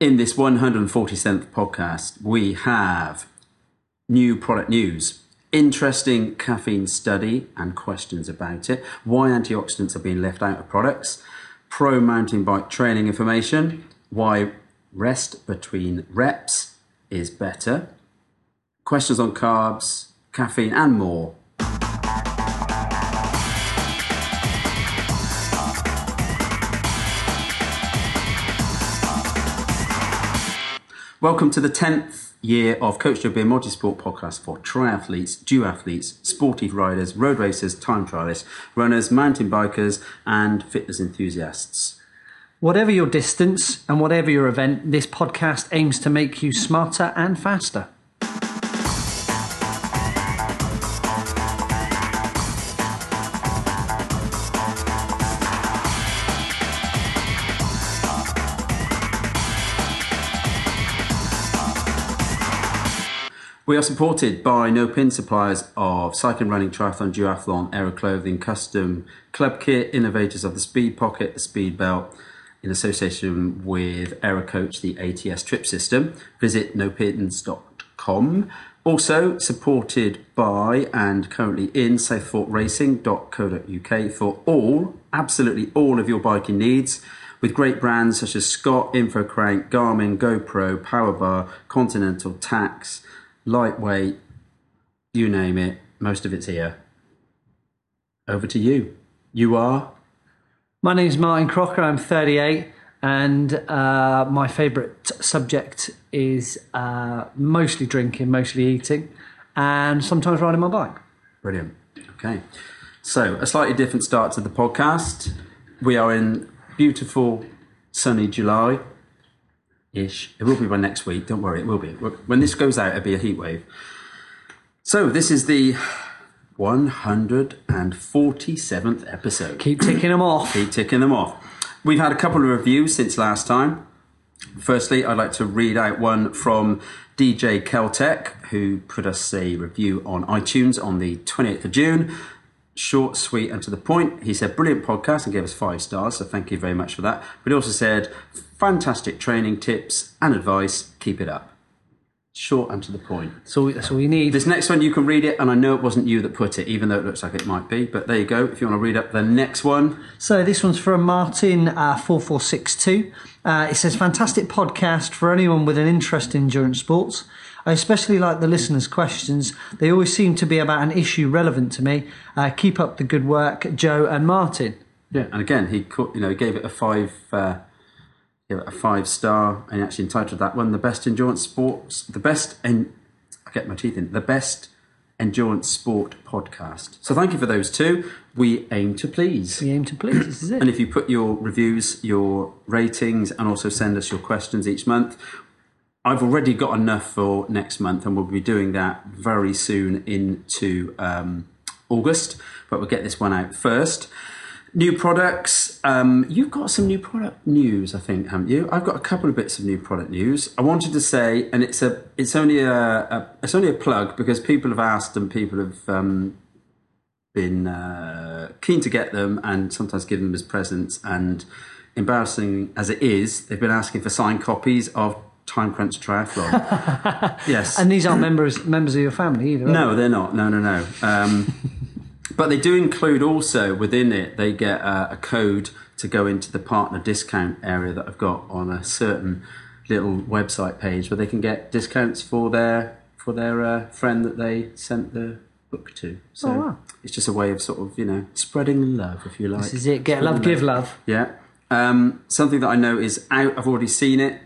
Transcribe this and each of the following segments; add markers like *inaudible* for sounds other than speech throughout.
In this 147th podcast, we have new product news, interesting caffeine study and questions about it, why antioxidants are being left out of products, pro mountain bike training information, why rest between reps is better, questions on carbs, caffeine, and more. Welcome to the 10th year of Coach Joe Beer Multisport podcast for triathletes, duathletes, sportive riders, road racers, time trialists, runners, mountain bikers, and fitness enthusiasts. Whatever your distance and whatever your event, this podcast aims to make you smarter and faster. We are supported by Nopinz suppliers of cycling, running, triathlon, duathlon, aero clothing, custom club kit, innovators of the Speed Pocket, the Speed Belt, in association with Aero Coach, the ATS trip system. Visit nopinz.com. Also supported by and currently in southforkracing.co.uk for all, absolutely all of your biking needs with great brands such as Scott, Infocrank, Garmin, GoPro, Powerbar, Continental, Tacx, lightweight, you name it, most of it's here. Over to you. You are? My name's Martin Crocker, I'm 38, and uh, my favourite subject is uh, mostly drinking, mostly eating, and sometimes riding my bike. Brilliant. Okay. So, a slightly different start to the podcast. We are in beautiful, sunny July ish. It will be by next week. Don't worry, it will be. When this goes out, it'll be a heat wave. So, this is the 147th episode. Keep ticking them off. Keep ticking them off. We've had a couple of reviews since last time. Firstly, I'd like to read out one from DJ Keltec, who put us a review on iTunes on the 28th of June. Short, sweet, and to the point. He said, Brilliant podcast and gave us five stars, so thank you very much for that. But he also said, Fantastic training tips and advice. Keep it up. Short and to the point. So that's all you need. This next one, you can read it, and I know it wasn't you that put it, even though it looks like it might be. But there you go. If you want to read up the next one, So this one's from Martin uh, four four six two. Uh, it says, "Fantastic podcast for anyone with an interest in endurance sports. I especially like the listeners' questions. They always seem to be about an issue relevant to me. Uh, keep up the good work, Joe and Martin." yeah. And again, he you know gave it a five, uh, gave it a five star, and actually entitled that one the best endurance sports, the best and I get my teeth in the best endurance sport podcast. So thank you for those two. We aim to please. We aim to please. This is it. And if you put your reviews, your ratings, and also send us your questions each month, I've already got enough for next month, and we'll be doing that very soon into um, August. But we'll get this one out first. New products. Um, you've got some new product news, I think, haven't you? I've got a couple of bits of new product news. I wanted to say, and it's a, it's only a, a it's only a plug because people have asked and people have um, been uh, keen to get them and sometimes give them as presents. And embarrassing as it is, they've been asking for signed copies of Time Crunch Triathlon. *laughs* yes. and these aren't members members of your family either. are no, they're not. No, no, no. Um, but they do include also within it, they get a, a code to go into the partner discount area that I've got on a certain little website page where they can get discounts for their for their uh, friend that they sent the book to. So Oh, wow. it's just a way of sort of you know spreading love, if you like. This is it. Get love, give love. Yeah. Um, something that I know is out. I've already seen it,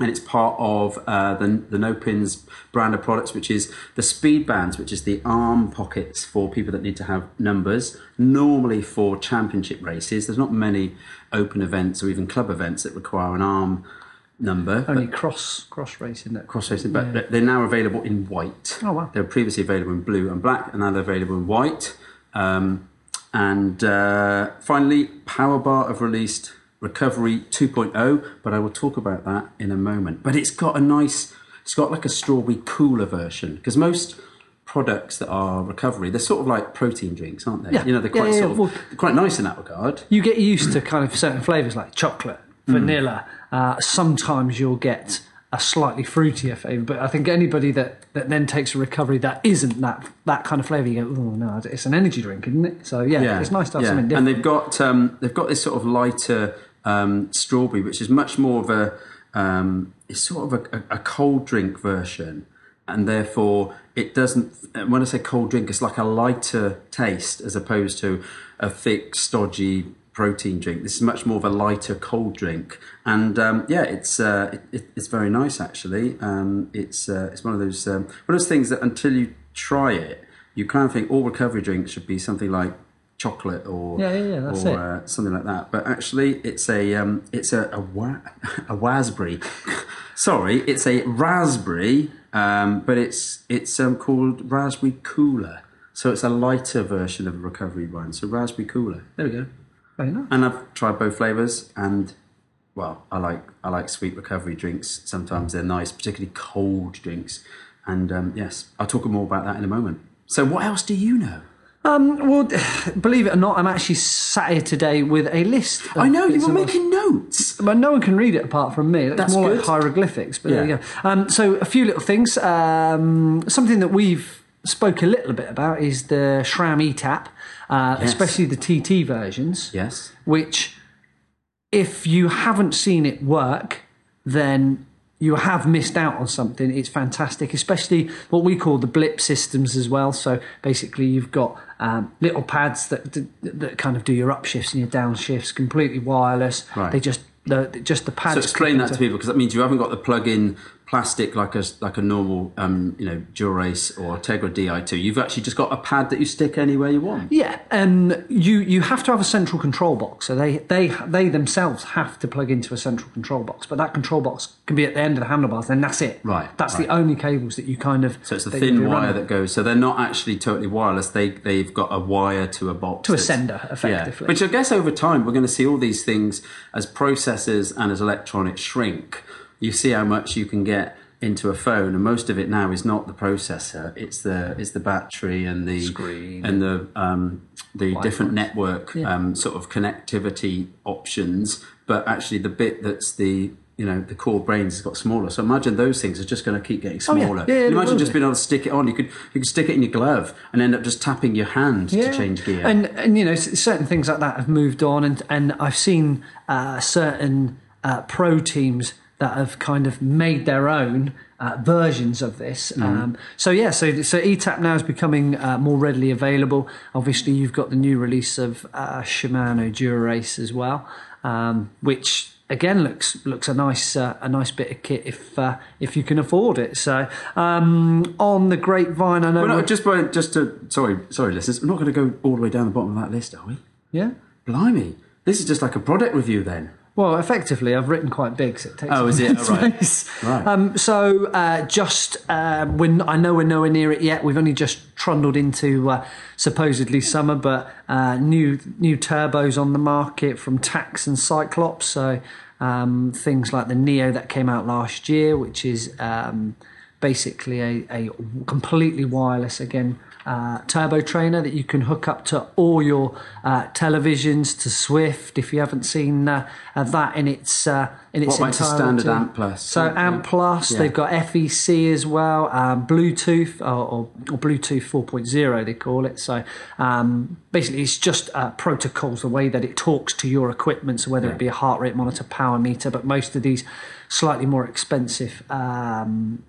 and it's part of uh, the the Nopinz brand of products, which is the speed bands, which is the arm pockets for people that need to have numbers. Normally for championship races, there's not many open events or even club events that require an arm number. Only cross cross racing. That cross racing, but they're now available in white. Oh, wow. They were previously available in blue and black, and now they're available in white. Um, and uh, finally, Powerbar have released Recovery 2.0, but I will talk about that in a moment. But it's got a nice, it's got like a strawberry cooler version because most products that are recovery, they're sort of like protein drinks, aren't they? Yeah. You know, they're quite yeah, sort of well- quite nice in that regard. You get used to kind of certain flavours like chocolate, vanilla. Uh, sometimes you'll get a slightly fruitier flavour, but I think anybody that, that then takes a recovery that isn't that that kind of flavour, you go, oh no, it's an energy drink, isn't it? So yeah, it's nice to have yeah. something different. And they've got um, they've got this sort of lighter um, strawberry, which is much more of a um, it's sort of a, a, cold drink version, and therefore it doesn't. When I say cold drink, it's like a lighter taste as opposed to a thick, stodgy protein drink. This is much more of a lighter cold drink, and um, yeah, it's uh, it, it's very nice actually. Um, it's uh, it's one of those um, one of those things that until you try it, you kind of think all recovery drinks should be something like chocolate or Yeah, yeah, yeah, that's or it. Uh, something like that. But actually, it's a um, it's a a, wa- *laughs* a raspberry. *laughs* Sorry, it's a raspberry, um, but it's it's um, called raspberry cooler. So it's a lighter version of a recovery wine. So raspberry cooler. There we go. Very nice. And I've tried both flavors, and well, I like I like sweet recovery drinks. Sometimes they're nice, particularly cold drinks. And um, yes, I'll talk more about that in a moment. So, what else do you know? Um, well, *sighs* believe it or not, I'm actually sat here today with a list. I know you were making notes. But no one can read it apart from me. It's That's more good. like hieroglyphics. But there Yeah. you go. Um, so a few little things. Um, something that we've spoke a little bit about is the SRAM ETAP, uh, Yes. especially the TT versions. Yes. Which, if you haven't seen it work, then you have missed out on something. It's fantastic, especially what we call the blip systems as well. So basically, you've got um, little pads that, that that kind of do your upshifts and your downshifts, completely wireless. Right. They just the just the pads. So explain that to people because that means you haven't got the plug-in plastic like a like a normal um, you know Dura-Ace or Tegra Di2. You've actually just got a pad that you stick anywhere you want. Yeah, um, you you have to have a central control box. So they they they themselves have to plug into a central control box, but that control box can be at the end of the handlebars. Then that's it. Right, That's right. the only cables that you kind of. So it's a thin wire that goes. So they're not actually totally wireless. They they've got a wire to a box To a sender, effectively. Which I guess over time we're going to see all these things as processors and as electronics shrink. You see how much you can get into a phone, and most of it now is not the processor. It's the it's the battery and the Screen. and the um, the different network um, sort of connectivity options. But actually, the bit that's the you know the core brains has got smaller. So imagine those things are just going to keep getting Oh, yeah. smaller. Yeah, yeah, imagine just being able to stick it on. You could you could stick it in your glove and end up just tapping your hand to change gear. And and you know certain things like that have moved on, and and I've seen uh, certain uh, pro teams that have kind of made their own. Uh, versions of this, Mm-hmm. um, so yeah, so so ETAP now is becoming uh, more readily available. Obviously, you've got the new release of uh, Shimano Dura-Ace as well, um, which again looks looks a nice uh, a nice bit of kit if uh, if you can afford it. So um, on the grapevine, I know Well, no, we're- just by, just to sorry sorry listeners, we're not going to go all the way down the bottom of that list, are we? yeah. Blimey, this is just like a product review then. Well, effectively, I've written quite big, so it takes. Oh, is it? Oh, right. space. Right. Um, so, uh, just uh, when I know we're nowhere near it yet, we've only just trundled into uh, supposedly summer, but uh, new new turbos on the market from Tacx and CycleOps. So um, things like the Neo that came out last year, which is um, basically a, a completely wireless again. Uh, turbo trainer that you can hook up to all your uh, televisions to Zwift if you haven't seen uh, uh, that in its uh, in its What entirety. standard Amp Plus? So Yeah. Amp Plus, Yeah. they've got FEC as well, um, Bluetooth or, or, or Bluetooth 4.0 they call it. So um, basically, it's just uh, protocols, the way that it talks to your equipment. So whether it be a heart rate monitor, power meter, but most of these slightly more expensive. Um,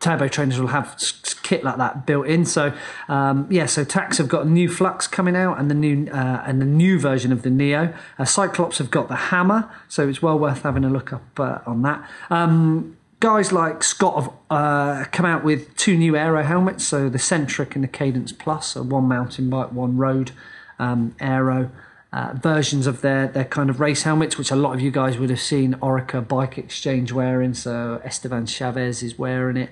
Turbo trainers will have kit like that built in. So um, yeah, so Tacx have got a new Flux coming out, and the new uh, and the new version of the Neo. Uh, CycleOps have got the Hammer, so it's well worth having a look up uh, on that. Um, guys like Scott have uh, come out with two new aero helmets, so the Centric and the Cadence Plus, so one mountain bike, one road um, aero. Uh, versions of their their kind of race helmets, which a lot of you guys would have seen Orica Bike Exchange wearing. So Esteban Chaves is wearing it.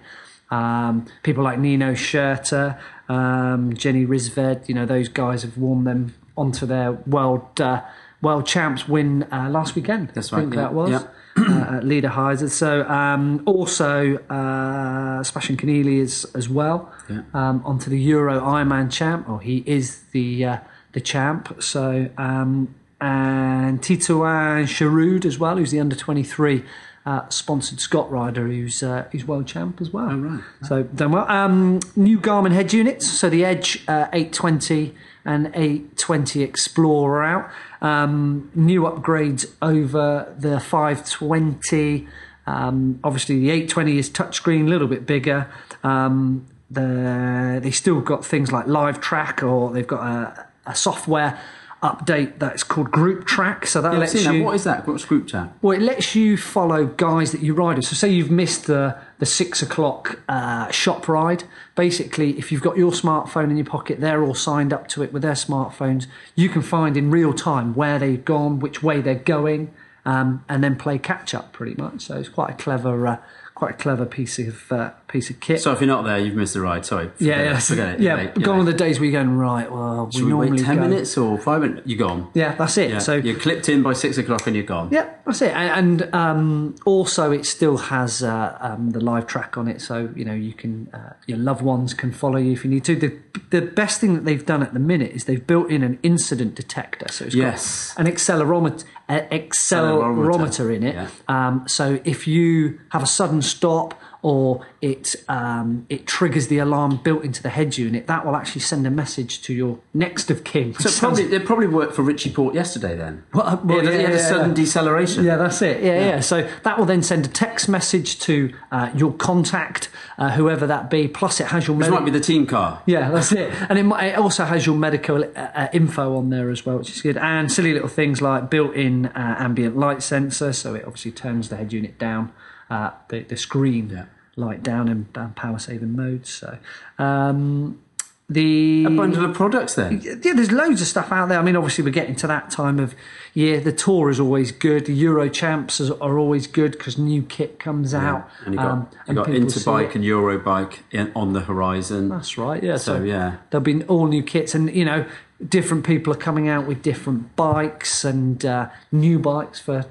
Um, people like Nino Schurter, um, Jenny Rissveds, you know those guys have worn them onto their world uh, world champs win uh, last weekend. That's I think right, yeah, that was yeah. uh, at Lederheiser. So um, also uh, Sebastian Kienle is as well Yeah. um, onto the Euro Ironman champ. Or he is the uh, the champ. So um, and Titouan Carod as well, who's the under 23 uh, sponsored Scott rider who's uh, who's world champ as well. Oh, right. So done well. Um, new Garmin head units. So the Edge uh, 820 and 820 Explorer out. Um, new upgrades over the 520. Um, obviously, the 820 is touchscreen, a little bit bigger. Um, the, they still got things like live track, or they've got a, a software update that's called Group Track. So that Yeah, lets you. that. What is that? What's group chat? Well, it lets you follow guys that you ride with. So, say you've missed the the six o'clock uh, shop ride. Basically, if you've got your smartphone in your pocket, they're all signed up to it with their smartphones. You can find in real time where they've gone, which way they're going, um, and then play catch up pretty much. So it's quite a clever, uh, quite a clever piece of uh, piece of kit. So if you're not there, you've missed the ride. Sorry. Forget yeah, it. yeah, Forget it. yeah. You're late. Gone are the days where you're going right. Well, Should we we normally wait 10 go- minutes or five minutes? You're gone. Yeah, that's it. Yeah. So you're clipped in by six o'clock and you're gone. Yeah, that's it. And, and um, also, it still has uh, um, the live track on it, so you know you can uh, your loved ones can follow you if you need to. The the best thing that they've done at the minute is they've built in an incident detector, so it's Yes. got an accelerometer, uh, accelerometer in it. Yeah. Um, so if you have a sudden stop or it um, it triggers the alarm built into the head unit, that will actually send a message to your next of kin. So *laughs* sounds- probably, it probably worked for Richie Porte yesterday then. Well, uh, well, yeah, he yeah, had a sudden yeah. deceleration. Yeah, that's it. Yeah, yeah. So that will then send a text message to uh, your contact, uh, whoever that be. Plus, it has your This medical. might be the team car. Yeah, that's it. And it, might, it also has your medical uh, uh, info on there as well, which is good. And silly little things like built-in uh, ambient light sensor, so it obviously turns the head unit down, uh, the, the screen Yeah. Light down in uh, power-saving modes. So um, the A bundle of products then. yeah, there's loads of stuff out there. I mean, obviously, we're getting to that time of year. The tour is always good. The Euro champs are always good because new kit comes out. And you got, um, you got Interbike and Eurobike in, on the horizon. That's right. Yeah. So, yeah. there'll be all new kits, and you know, different people are coming out with different bikes and uh, new bikes for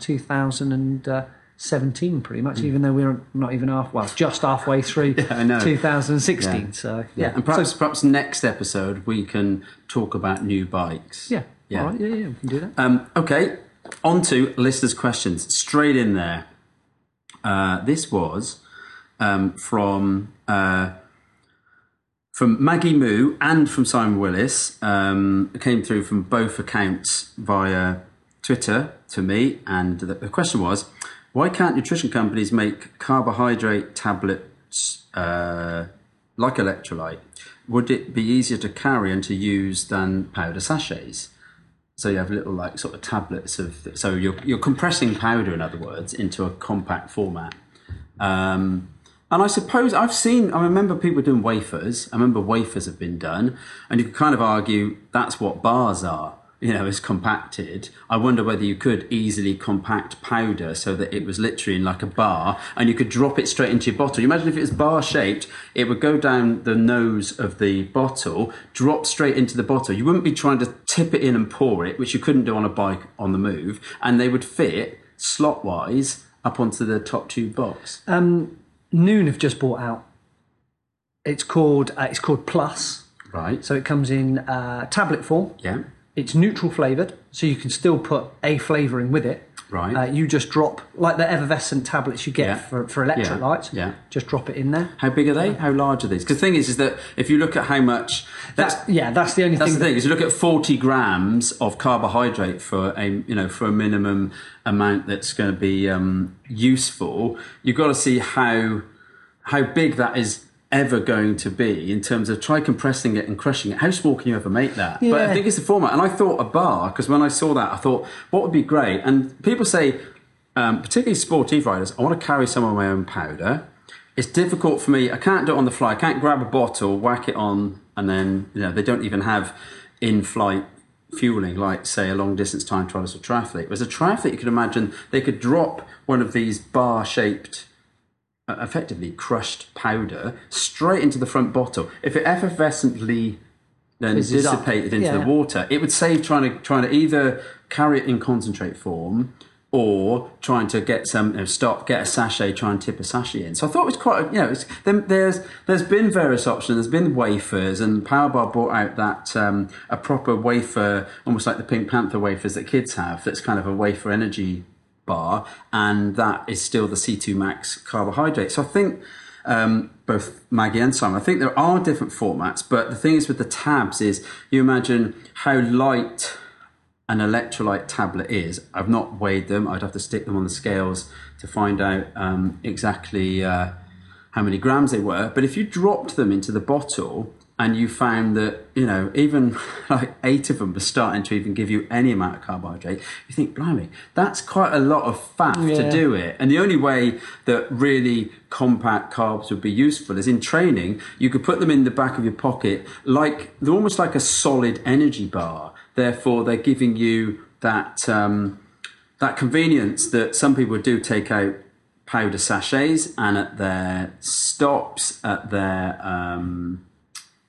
2017, pretty much. Even though we're not even half, well, just halfway through *laughs* know. 2016. Yeah. So Yeah, yeah, and perhaps perhaps next episode we can talk about new bikes. yeah, Yeah. Right. Yeah, yeah, we can do that. Um, okay, on to listeners' questions. Straight in there. Uh, this was um, from uh, from Maggie Moo and from Simon Willis. Um, came through from both accounts via Twitter to me, and the, the question was, why can't nutrition companies make carbohydrate tablets uh, like electrolyte? Would it be easier to carry and to use than powder sachets? So you have little like sort of tablets of so you're you're compressing powder in other words into a compact format. Um, and I suppose I've seen I remember people doing wafers. I remember wafers have been done, and you could kind of argue that's what bars are. You know, is compacted. I wonder whether you could easily compact powder so that it was literally in like a bar, and you could drop it straight into your bottle. You imagine if it was bar shaped, it would go down the nose of the bottle, drop straight into the bottle. You wouldn't be trying to tip it in and pour it, which you couldn't do on a bike on the move, and they would fit slot wise up onto the top tube box. Um, Nuun have just bought out. It's called uh, it's called Plus. Right. So it comes in uh, tablet form. Yeah. It's neutral flavored, so you can still put a flavoring with it. Right. Uh, you just drop like the effervescent tablets you get Yeah. for, for electrolytes. Yeah. Just drop it in there. How big are they? How large are these? Because the thing is, is that if you look at how much that's That, yeah, that's the only That's thing. the thing. Is you look at forty grams of carbohydrate for a you know for a minimum amount that's going to be um, useful. You've got to see how how big that is ever going to be in terms of try compressing it and crushing it. How small can you ever make that? But I think it's the format. And I thought a bar because when I saw that, I thought what would be great. And people say, um, particularly sportive riders, I want to carry some of my own powder. It's difficult for me. I can't do it on the fly. I can't grab a bottle, whack it on, and then you know they don't even have in-flight fueling like say a long distance time trialist or triathlete. Whereas a triathlete, you could imagine they could drop one of these bar-shaped, uh, effectively crushed powder straight into the front bottle. If it effervescently then Fizzes up. dissipated into the water, it would save trying to trying to either carry it in concentrate form or trying to get some you know, stop, get a sachet, try and tip a sachet in. So I thought it was quite, you know, it's, there's there's been various options. There's been wafers, and Powerbar brought out that um, a proper wafer, almost like the Pink Panther wafers that kids have. That's kind of a wafer energy bar, and that is still the C2 Max carbohydrate. So I think. Um, both Maggie and Simon. I think there are different formats, but the thing is with the tabs is you imagine how light an electrolyte tablet is. I've not weighed them. I'd have to stick them on the scales to find out um, exactly uh, how many grams they were. But if you dropped them into the bottle and you found that, you know, even *laughs* like eight of them were starting to even give you any amount of carbohydrate, you think, blimey, that's quite a lot of fat Yeah. to do it. And the only way that really compact carbs would be useful is in training, you could put them in the back of your pocket like they're almost like a solid energy bar. Therefore, they're giving you that um, that convenience that some people do take out powder sachets and at their stops at their um,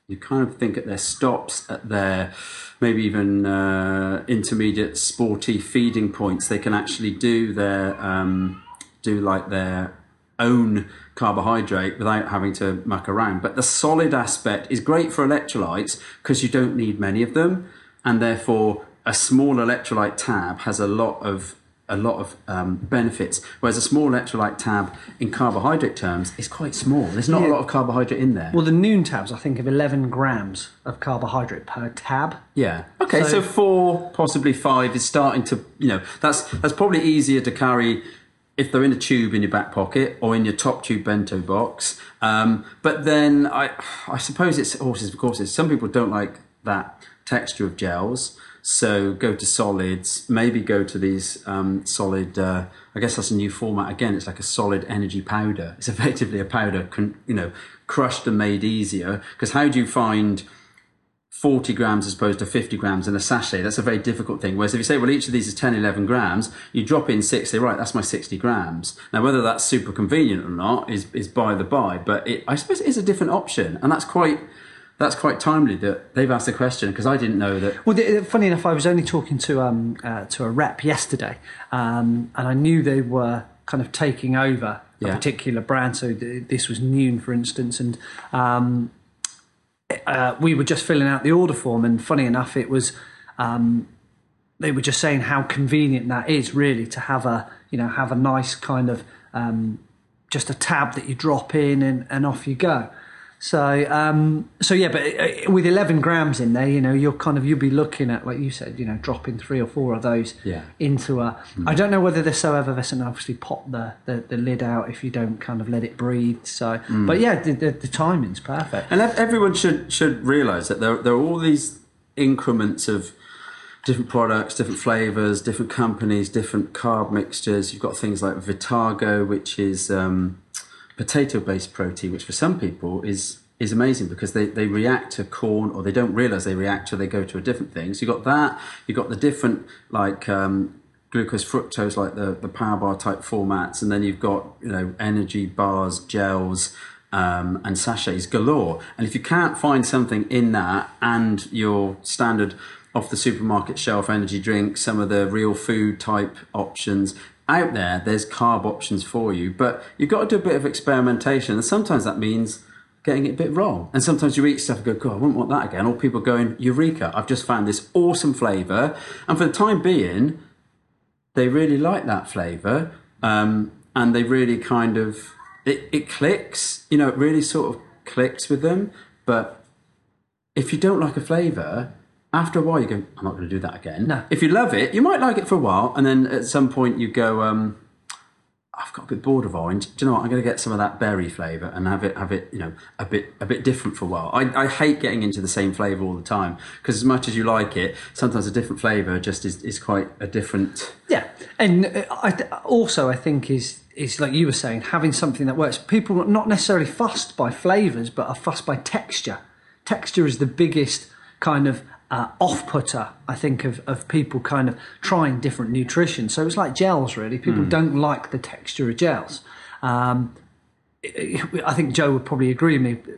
you kind of think at their stops, at their maybe even uh, intermediate sporty feeding points, they can actually do their um, do like their own carbohydrate without having to muck around. But the solid aspect is great for electrolytes because you don't need many of them, and therefore a small electrolyte tab has a lot of a lot of um, benefits, whereas a small electrolyte tab in carbohydrate terms is quite small. There's not a lot of carbohydrate in there. Well, the Nuun tabs, I think, of 11 grams of carbohydrate per tab. Yeah. Okay. So, So- four, possibly five, is starting to you know that's that's probably easier to carry if they're in a tube in your back pocket or in your top tube bento box. Um, but then I I suppose it's horses for courses. Some people don't like that texture of gels. So go to solids, maybe go to these um, solid. Uh, I guess that's a new format. Again, it's like a solid energy powder. It's *laughs* effectively a powder, con- you know, crushed and made easier. Because how do you find 40 grams as opposed to 50 grams in a sachet. That's a very difficult thing. Whereas if you say, well, each of these is 10, 11 grams, you drop in six, say, right, that's my 60 grams. Now, whether that's super convenient or not is, is by the by, but it, I suppose it is a different option. And that's quite, that's quite timely that they've asked the question because I didn't know that. Well, the, funny enough, I was only talking to um, uh, to a rep yesterday, um, and I knew they were kind of taking over a Yeah. particular brand. So th- this was Nuun, for instance, and um, uh, we were just filling out the order form, and funny enough, it was. Um, they were just saying how convenient that is, really, to have a you know have a nice kind of um, just a tab that you drop in and, and off you go. So um, so yeah, but uh, with 11 grams in there, you know, you're kind of you'll be looking at like you said, you know, dropping three or four of those Yeah. into a. I don't know whether they're so effervescent. Obviously, pop the, the the lid out if you don't kind of let it breathe. So, but yeah, the, the, the timing's perfect. And everyone should, should realize that there, there are all these increments of different products, different flavors, different companies, different carb mixtures. You've got things like Vitargo, which is um, potato-based protein, which for some people is is amazing because they, they react to corn or they don't realize they react till they go to a different thing. So you've got that, you've got the different like um, glucose fructose like the, the power bar type formats, and then you've got, you know, energy bars, gels, um, and sachets galore. And if you can't find something in that and your standard off the supermarket shelf energy drink, some of the real food type options, out there, there's carb options for you, but you've got to do a bit of experimentation, and sometimes that means getting it a bit wrong. And sometimes you eat stuff and go, God, I wouldn't want that again. Or people going, Eureka, I've just found this awesome flavour. And for the time being, they really like that flavour. Um, and they really kind of, it, it clicks, you know, it really sort of clicks with them. But if you don't like a flavour, after a while you go, I'm not going to do that again. No. If you love it, you might like it for a while. And then at some point you go, um, I've got a bit bored of orange. Do you know what? I'm going to get some of that berry flavour and have it, have it, you know, a bit, a bit different for a while. I, I hate getting into the same flavour all the time because as much as you like it, sometimes a different flavour just is, is quite a different. Yeah, and uh, I th- also I think is is like you were saying, having something that works. People are not necessarily fussed by flavors, but are fussed by texture. Texture is the biggest kind of uh, off-putter, I think, of, of people kind of trying different nutrition. So it's like gels, really. People don't like the texture of gels. Um, I think Joe would probably agree with me.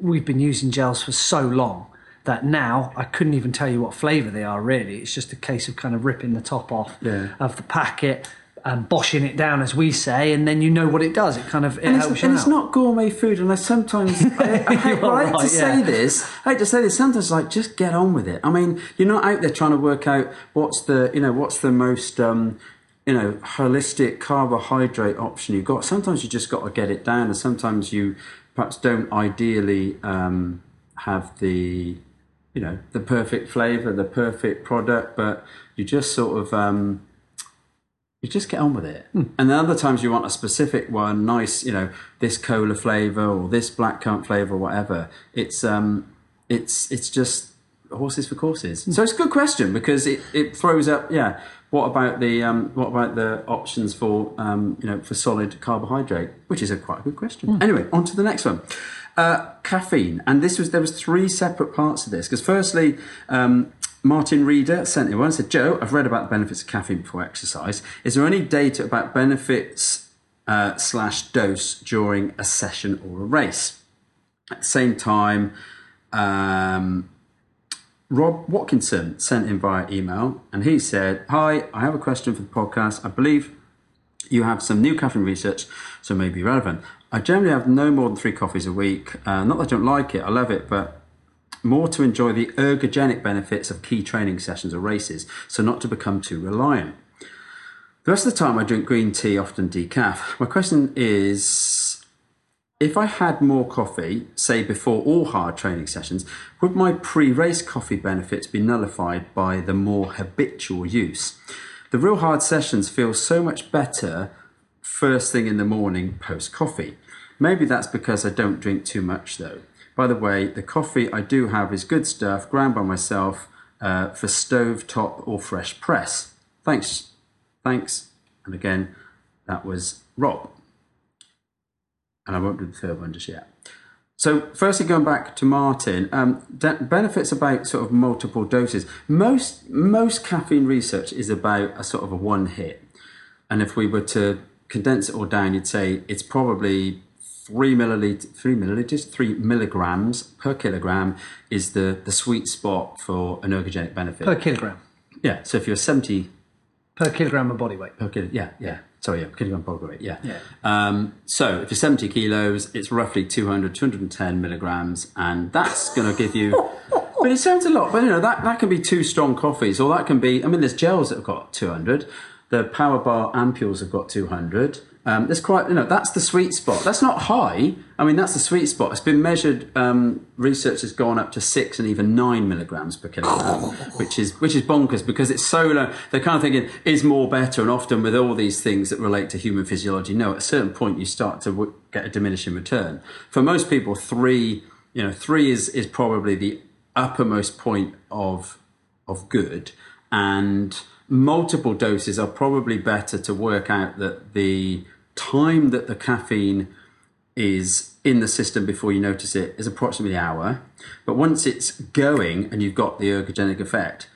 We've been using gels for so long that now I couldn't even tell you what flavour they are. Really, it's just a case of kind of ripping the top off Yeah. of the packet. And boshing it down, as we say, and then you know what it does. It kind of it And helps it's, you and out. it's not gourmet food, and I sometimes *laughs* I, I, hate, are I hate to right, say this. I hate to say this. Sometimes, like, just get on with it. I mean, you're not out there trying to work out what's the, you know, what's the most, um, you know, holistic carbohydrate option you've got. Sometimes you just got to get it down, and sometimes you perhaps don't ideally um, have the, you know, the perfect flavour, the perfect product, but you just sort of. Um, you just get on with it. Hmm. And then other times you want a specific one, nice, you know, this cola flavor or this blackcurrant flavor or whatever. It's um, it's it's just horses for courses. Hmm. So it's a good question because it, it throws up. Yeah, what about the um, what about the options for um, you know for solid carbohydrate, which is a quite a good question. Hmm. Anyway, on to the next one. Uh, caffeine, and this was there was three separate parts to this because firstly. Um, Martin Reeder sent in one said, Joe, I've read about the benefits of caffeine before exercise. Is there any data about benefits uh, slash dose during a session or a race? At the same time, um, Rob Watkinson sent in via email and he said, Hi, I have a question for the podcast. I believe you have some new caffeine research, so may be relevant. I generally have no more than three coffees a week. Uh, not that I don't like it, I love it, but more to enjoy the ergogenic benefits of key training sessions or races, so not to become too reliant. The rest of the time, I drink green tea, often decaf. My question is if I had more coffee, say before all hard training sessions, would my pre race coffee benefits be nullified by the more habitual use? The real hard sessions feel so much better first thing in the morning post coffee. Maybe that's because I don't drink too much though. By the way, the coffee I do have is good stuff, ground by myself uh, for stove top or fresh press. Thanks. Thanks. And again, that was Rob. And I won't do the third one just yet. So, firstly, going back to Martin, um, de- benefits about sort of multiple doses. Most most caffeine research is about a sort of a one hit, and if we were to condense it all down, you'd say it's probably three milliliters, three milliliters, three milligrams per kilogram is the the sweet spot for an ergogenic benefit. per kilogram. yeah. So if you're seventy Per kilogram of body weight. per kilo, yeah, yeah. Sorry, yeah, kilogram body weight, yeah. Yeah. Um, so if you're 70 kilos, it's roughly 200, 210 milligrams, and that's going to give you. *laughs* But it sounds a lot, but you know that that can be two strong coffees, or that can be. I mean, there's gels that have got 200. The Power Bar ampules have got 200. Um, there's quite, you know, that's the sweet spot. That's not high. I mean, that's the sweet spot. It's been measured. Um, research has gone up to six and even nine milligrams per kilogram, which is which is bonkers because it's so low. They're kind of thinking is more better, and often with all these things that relate to human physiology, no, at a certain point you start to w- get a diminishing return. For most people, three, you know, three is is probably the uppermost point of of good, and multiple doses are probably better to work out that the time that the caffeine is in the system before you notice it is approximately an hour. But once it's going and you've got the ergogenic effect,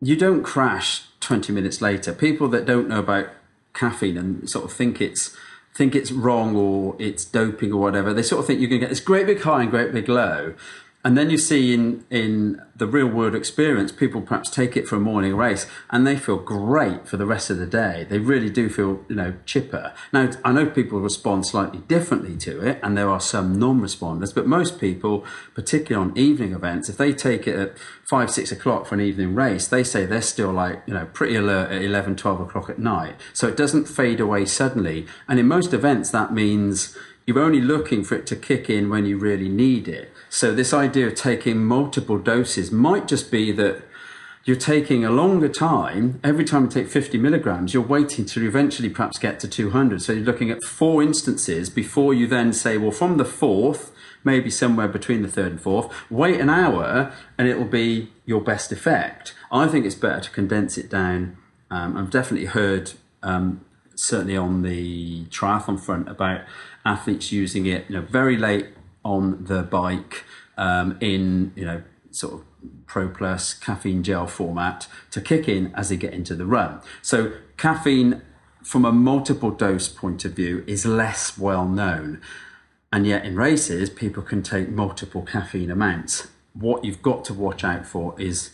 you don't crash 20 minutes later. People that don't know about caffeine and sort of think it's think it's wrong or it's doping or whatever, they sort of think you're going to get this great big high and great big low. And then you see in, in the real world experience, people perhaps take it for a morning race and they feel great for the rest of the day. They really do feel, you know, chipper. Now, I know people respond slightly differently to it and there are some non-responders, but most people, particularly on evening events, if they take it at five, six o'clock for an evening race, they say they're still like, you know, pretty alert at 11, 12 o'clock at night. So it doesn't fade away suddenly. And in most events, that means you're only looking for it to kick in when you really need it. So this idea of taking multiple doses might just be that you're taking a longer time. Every time you take 50 milligrams, you're waiting to eventually perhaps get to 200. So you're looking at four instances before you then say, well, from the fourth, maybe somewhere between the third and fourth, wait an hour and it will be your best effect. I think it's better to condense it down. Um, I've definitely heard um, certainly on the triathlon front about athletes using it you know very late on the bike um, in you know sort of pro plus caffeine gel format to kick in as they get into the run. So caffeine from a multiple dose point of view is less well known. And yet in races people can take multiple caffeine amounts. What you've got to watch out for is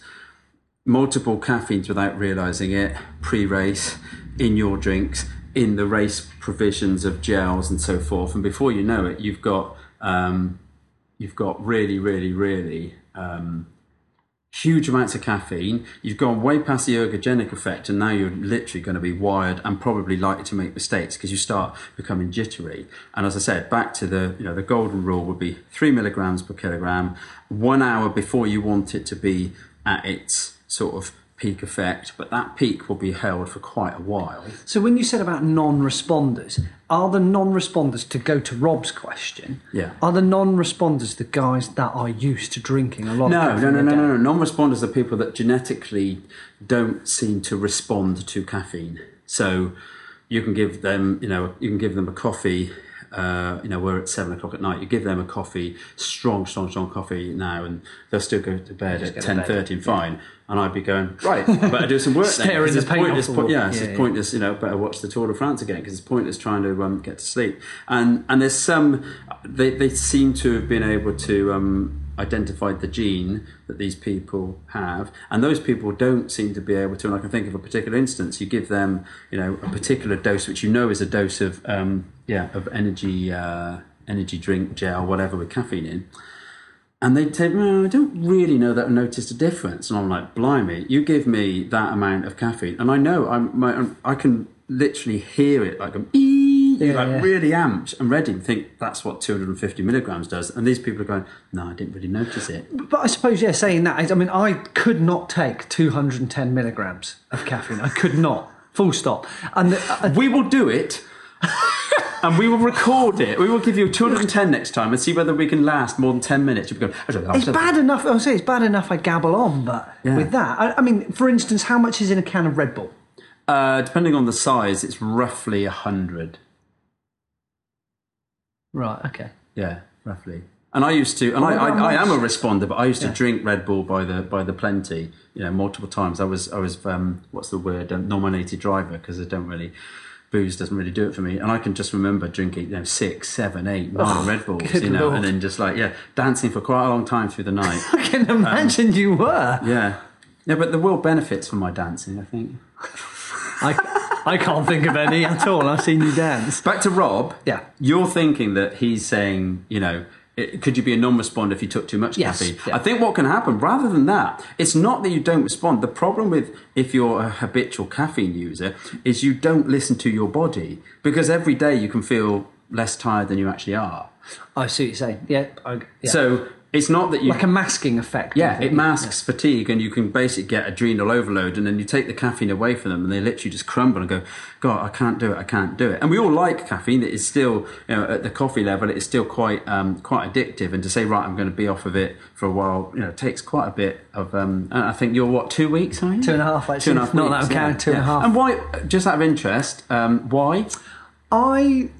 multiple caffeines without realizing it pre-race in your drinks in the race provisions of gels and so forth. And before you know it you've got um, you've got really really really um, huge amounts of caffeine you've gone way past the ergogenic effect and now you're literally going to be wired and probably likely to make mistakes because you start becoming jittery and as i said back to the you know the golden rule would be three milligrams per kilogram one hour before you want it to be at its sort of peak effect, but that peak will be held for quite a while. So when you said about non-responders, are the non-responders to go to Rob's question? Yeah. Are the non-responders the guys that are used to drinking a lot? No, no, no, no, no, no. Non-responders are people that genetically don't seem to respond to caffeine. So you can give them, you know, you can give them a coffee. Uh, you know, we're at seven o'clock at night. You give them a coffee, strong, strong, strong coffee now, and they'll still go to bed at go to ten bed. thirty and fine. And I'd be going *laughs* right, but I do some work. then, Staring because the it's paint off pointless. the po- wall. yeah, it's Yeah, yeah. pointless. You know, better watch the Tour de France again because it's pointless trying to um, get to sleep. And and there's some they they seem to have been able to um, identify the gene that these people have, and those people don't seem to be able to. And I can think of a particular instance. You give them, you know, a particular dose which you know is a dose of um, yeah of energy uh, energy drink gel whatever with caffeine in. And they'd say, well, I don't really know that I noticed a difference. And I'm like, blimey, you give me that amount of caffeine. And I know I'm, my, I'm, I can literally hear it like I'm ee, Yeah, like yeah. really amped and ready and think that's what 250 milligrams does. And these people are going, no, I didn't really notice it. But I suppose, yeah, saying that, is- I mean, I could not take 210 milligrams of caffeine. I could not. Full stop. And the, uh, We will do it. *laughs* and we will record it. We will give you 210 next time and see whether we can last more than 10 minutes. You'll be going, it's bad enough. I'll say it's bad enough. I gabble on, but Yeah. with that, I, I mean, for instance, how much is in a can of Red Bull? Uh, depending on the size, it's roughly 100. Right. Okay. Yeah, roughly. And I used to, and I, I, I am a responder, but I used to drink Red Bull by the by the plenty, you know, multiple times. I was I was um, what's the word, um, nominated driver because I don't really booze doesn't really do it for me. And I can just remember drinking, you know, six, seven, eight, nine oh, Red Bulls, Oh, you know, Lord. and then just like yeah, dancing for quite a long time through the night. *laughs* I can um, imagine you were. yeah, yeah, but the world benefits from my dancing, I think. I, I can't think of any at all. I've seen you dance. Back to Rob. Yeah. You're thinking that he's saying, you know, it, could you be a non-responder if you took too much Yes, caffeine? yeah. I think what can happen, rather than that, it's not that you don't respond. The problem with if you're a habitual caffeine user is you don't listen to your body because every day you can feel less tired than you actually are. I see what you're saying. Yeah. I, yeah. So it's not that you like a masking effect. yeah, it masks fatigue, and you can basically get adrenal overload. And then you take the caffeine away from them, and they literally just crumble and go, "God, I can't do it. I can't do it." And we all like caffeine. It is still, you know, at the coffee level, it is still quite, um, quite addictive. And to say, right, I'm going to be off of it for a while, you know, takes quite a bit of. Um, and I think you're what two weeks, are you? Two and a half, actually. Two and a half Not that weeks, I'm counting, two and a half. And why? Just out of interest, um, why? I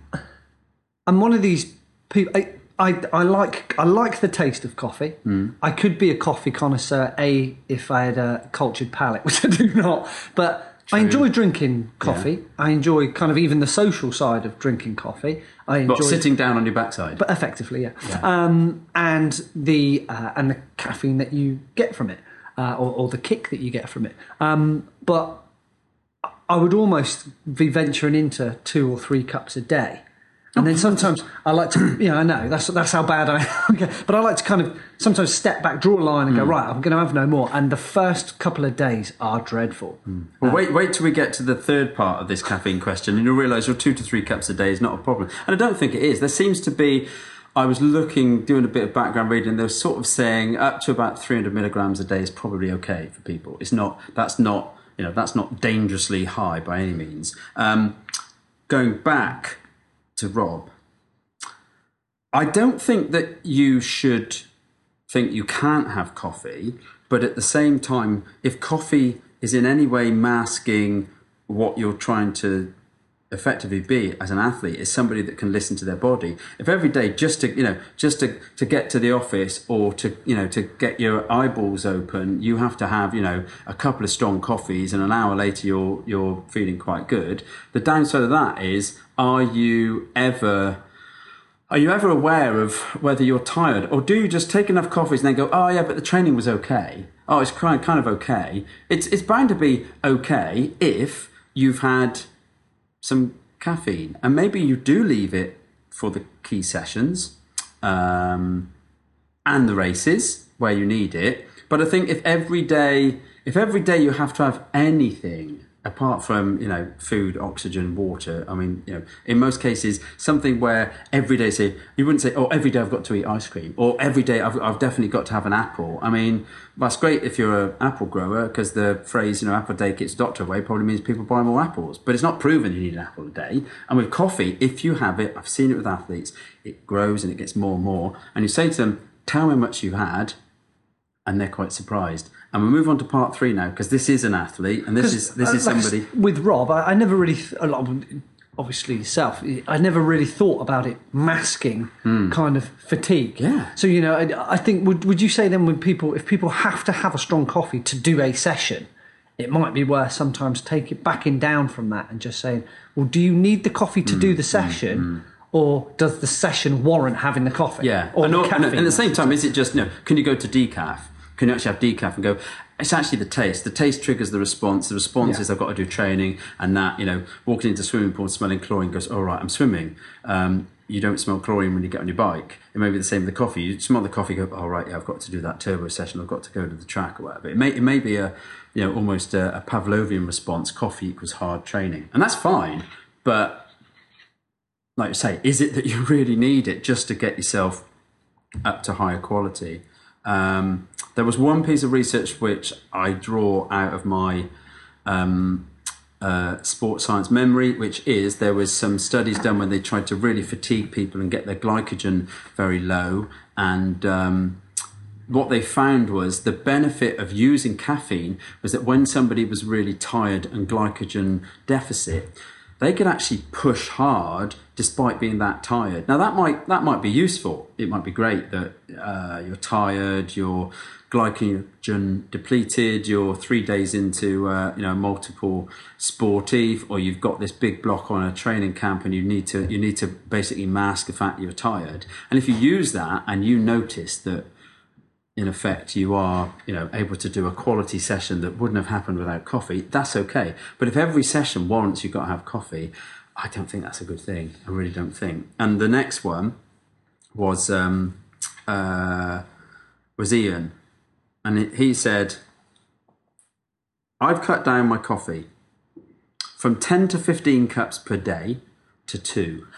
am one of these people. I, I, I like I like the taste of coffee. I could be a coffee connoisseur, a if I had a cultured palate, *laughs* which I do not. But I enjoy drinking coffee. I enjoy kind of even the social side of drinking coffee. I enjoy But sitting down on your backside. but effectively, yeah. Um, and the uh, and the caffeine that you get from it, uh, or, or the kick that you get from it. Um, but I would almost be venturing into two or three cups a day. And then sometimes I like to, *clears throat* you know, I know that's that's how bad I am. *laughs* But I like to kind of sometimes step back, draw a line, and go hmm. right. I'm going to have no more. And the first couple of days are dreadful. Hmm. Well, uh, wait, wait till we get to the third part of this caffeine question, and you'll realise your two to three cups a day is not a problem. And I don't think it is. There seems to be. I was looking, doing a bit of background reading, they were sort of saying up to about 300 milligrams a day is probably okay for people. It's not. That's not. You know, that's not dangerously high by any means. Um, going back to Rob, I don't think that you should think you can't have coffee, but at the same time, if coffee is in any way masking what you're trying to effectively be as an athlete is somebody that can listen to their body. If every day just to you know just to, to get to the office or to you know to get your eyeballs open you have to have you know a couple of strong coffees and an hour later you're you're feeling quite good. The downside of that is are you ever Are you ever aware of whether you're tired, or do you just take enough coffees and then go, "Oh yeah, but the training was okay. Oh, it's kind of okay." It's it's bound to be okay if you've had some caffeine, and maybe you do leave it for the key sessions um, and the races where you need it. But I think if every day, if every day you have to have anything apart from you know food, oxygen, water. I mean, you know, in most cases, something where every day say you wouldn't say, oh, every day I've got to eat ice cream, or every day I've, I've definitely got to have an apple. I mean, that's great if you're an apple grower because the phrase you know apple day gets doctor away probably means people buy more apples, but it's not proven you need an apple a day. And with coffee, if you have it, I've seen it with athletes, it grows and it gets more and more. And you say to them, tell me how much you've had, and they're quite surprised. And we move on to part three now because this is an athlete and this is this Uh, is like somebody. with Rob. I, I never really, th- a lot of, obviously yourself. I never really thought about it masking kind of fatigue. Hmm. Yeah. So you know, I, I think would would you say then when people, if people have to have a strong coffee to do a session, it might be worth sometimes take it backing down from that and just saying, well, do you need the coffee to Hmm. do the session? Or does the session warrant having the coffee? Yeah, Or and, the al- and caffeine? at the same time, is it just no? Can you go to decaf? Can you actually have decaf and go? It's actually the taste. The taste triggers the response. The response Yeah. is I've got to do training, and that you know, walking into a swimming pool smelling chlorine goes, all right, I'm swimming. Um, you don't smell chlorine when you get on your bike. It may be the same with the coffee. You smell the coffee, go, all right, yeah, I've got to do that turbo session. I've got to go to the track or whatever. It may it may be a you know almost a, a Pavlovian response. Coffee equals hard training, and that's fine. But like you say, is it that you *laughs* really need it just to get yourself up to higher quality? Um, there was one piece of research which I draw out of my um, uh, sports science memory, which is there was some studies done when they tried to really fatigue people and get their glycogen very low, and um, what they found was the benefit of using caffeine was that when somebody was really tired and glycogen deficit, they could actually push hard despite being that tired. Now that might that might be useful. It might be great that uh, you're tired, you're glycogen depleted, you're three days into uh, you know multiple sportive, or you've got this big block on a training camp, and you need to you need to basically mask the fact you're tired. And if you use that and you notice that in effect you are you know able to do a quality session that wouldn't have happened without coffee. That's okay. But if every session warrants you've got to have coffee i don't think that's a good thing. I really don't think. And the next one was um uh was ian. And he- said i've cut down my coffee from 10 to 15 cups per day to 2 *laughs*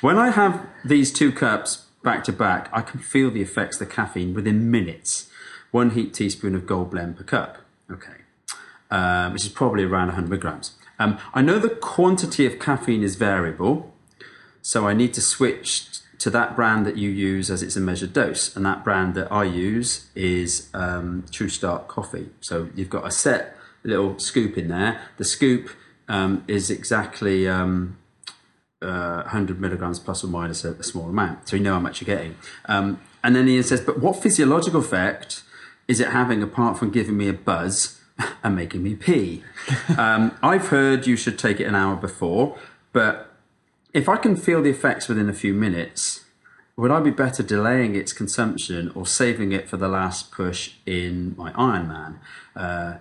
When I have these two cups back to back, I can feel the effects of the caffeine within minutes. One heat teaspoon of gold blend per cup. Okay. Um, which is probably around 100 grams. Um, I know the quantity of caffeine is variable, so I need to switch to that brand that you use as it's a measured dose. And that brand that I use is um, True Start Coffee. So you've got a set little scoop in there. The scoop um, is exactly. Um, uh, 100 milligrams plus or minus a, a small amount, so you know how much you're getting. Um, and then Ian says, but what physiological effect is it having apart from giving me a buzz *laughs* and making me pee? *laughs* um, I've heard you should take it an hour before, but if I can feel the effects within a few minutes, would I be better delaying its consumption or saving it for the last push in my Ironman? Uh,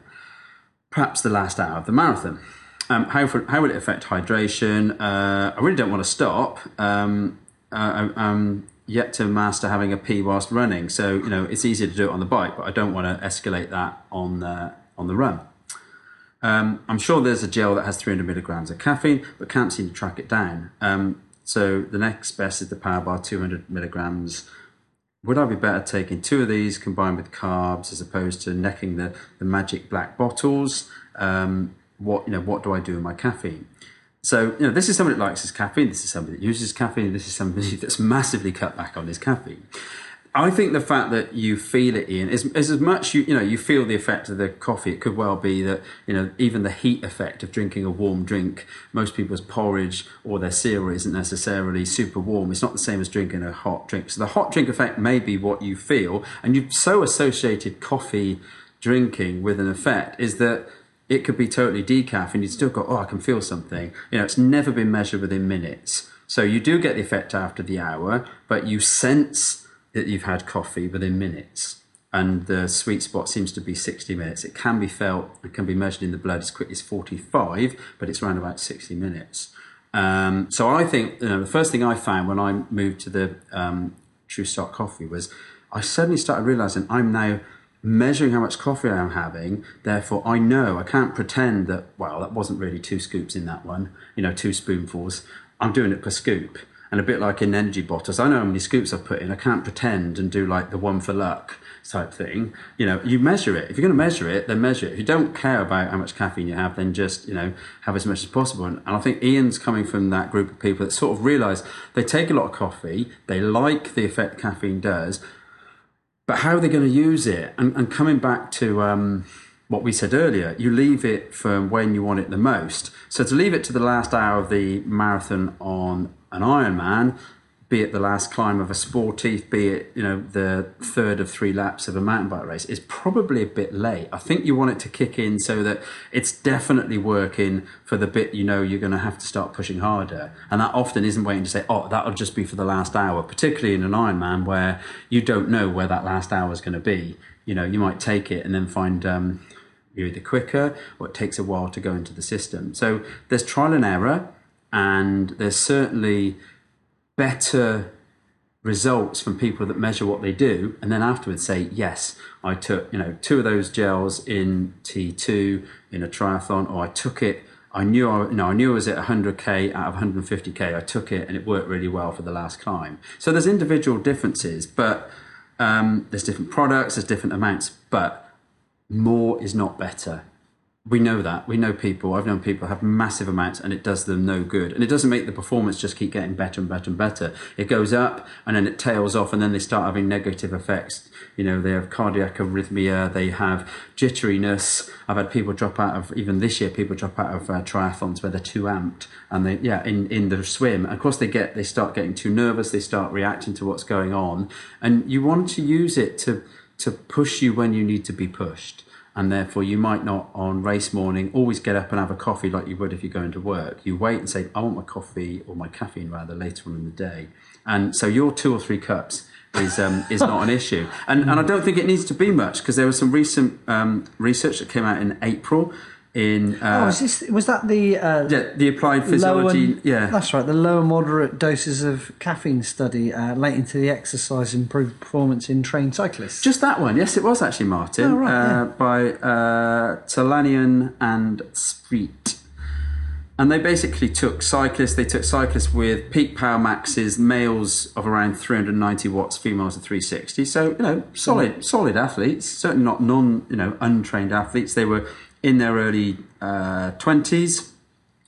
perhaps the last hour of the marathon. Um, how, how will it affect hydration? Uh, I really don't want to stop. Um, uh, I'm yet to master having a pee whilst running, so you know it's easier to do it on the bike, but I don't want to escalate that on the, on the run. Um, I'm sure there's a gel that has 300 milligrams of caffeine, but can't seem to track it down. Um, so the next best is the Power Bar, 200 milligrams. Would I be better taking two of these combined with carbs as opposed to necking the, the magic black bottles? Um, what you know, what do I do with my caffeine? So you know, this is somebody that likes his caffeine. This is somebody that uses caffeine. This is somebody *laughs* that's massively cut back on his caffeine. I think the fact that you feel it, Ian, is, is as much you you know you feel the effect of the coffee. It could well be that you know even the heat effect of drinking a warm drink. Most people's porridge or their cereal isn't necessarily super warm. It's not the same as drinking a hot drink. So the hot drink effect may be what you feel, and you've so associated coffee drinking with an effect is that it could be totally decaf and you still go, oh, I can feel something. You know, it's never been measured within minutes. So you do get the effect after the hour, but you sense that you've had coffee within minutes. And the sweet spot seems to be 60 minutes. It can be felt, it can be measured in the blood as quick as 45, but it's around about 60 minutes. Um, so I think you know, the first thing I found when I moved to the um, True Start Coffee was I suddenly started realizing I'm now measuring how much coffee I am having. Therefore, I know I can't pretend that, well, that wasn't really two scoops in that one, you know, two spoonfuls. I'm doing it per scoop. And a bit like in energy bottles, I know how many scoops I've put in. I can't pretend and do like the one for luck type thing. You know, you measure it. If you're going to measure it, then measure it. If you don't care about how much caffeine you have, then just, you know, have as much as possible. And, and I think Ian's coming from that group of people that sort of realize they take a lot of coffee, they like the effect caffeine does, but how are they going to use it? And, and coming back to um, what we said earlier, you leave it for when you want it the most. So to leave it to the last hour of the marathon on an Ironman, be it the last climb of a sportive, be it you know the third of three laps of a mountain bike race, is probably a bit late. I think you want it to kick in so that it's definitely working for the bit you know you're going to have to start pushing harder, and that often isn't waiting to say, oh, that'll just be for the last hour. Particularly in an Ironman where you don't know where that last hour is going to be. You know, you might take it and then find. Um, you're either quicker or it takes a while to go into the system. So there's trial and error, and there's certainly better results from people that measure what they do and then afterwards say yes i took you know two of those gels in t2 in a triathlon or i took it i knew i you know i knew i was at 100k out of 150k i took it and it worked really well for the last climb. So there's individual differences but um, there's different products there's different amounts but more is not better we know that. We know people. I've known people have massive amounts and it does them no good. And it doesn't make the performance just keep getting better and better and better. It goes up and then it tails off and then they start having negative effects. You know, they have cardiac arrhythmia, they have jitteriness. I've had people drop out of, even this year, people drop out of uh, triathlons where they're too amped and they, yeah, in, in the swim. Of course they get, they start getting too nervous, they start reacting to what's going on. And you want to use it to, to push you when you need to be pushed and therefore you might not on race morning always get up and have a coffee like you would if you're going to work. You wait and say, I want my coffee or my caffeine rather later on in the day. And so your two or three cups is um, is not an *laughs* issue. And and I don't think it needs to be much because there was some recent um, research that came out in April in uh, oh, was, this, was that the uh, yeah, the applied physiology? and- yeah, that's right. The lower moderate doses of caffeine study uh, late into the exercise improved performance in trained cyclists. Just that one. Yes, it was actually Martin Oh, right, uh, yeah. by uh, Talanian and Spriet. And they basically took cyclists. They took cyclists with peak power maxes, males of around 390 watts, females of 360. So you know, solid, solid athletes. Certainly not non, you know, untrained athletes. They were in their early uh, 20s,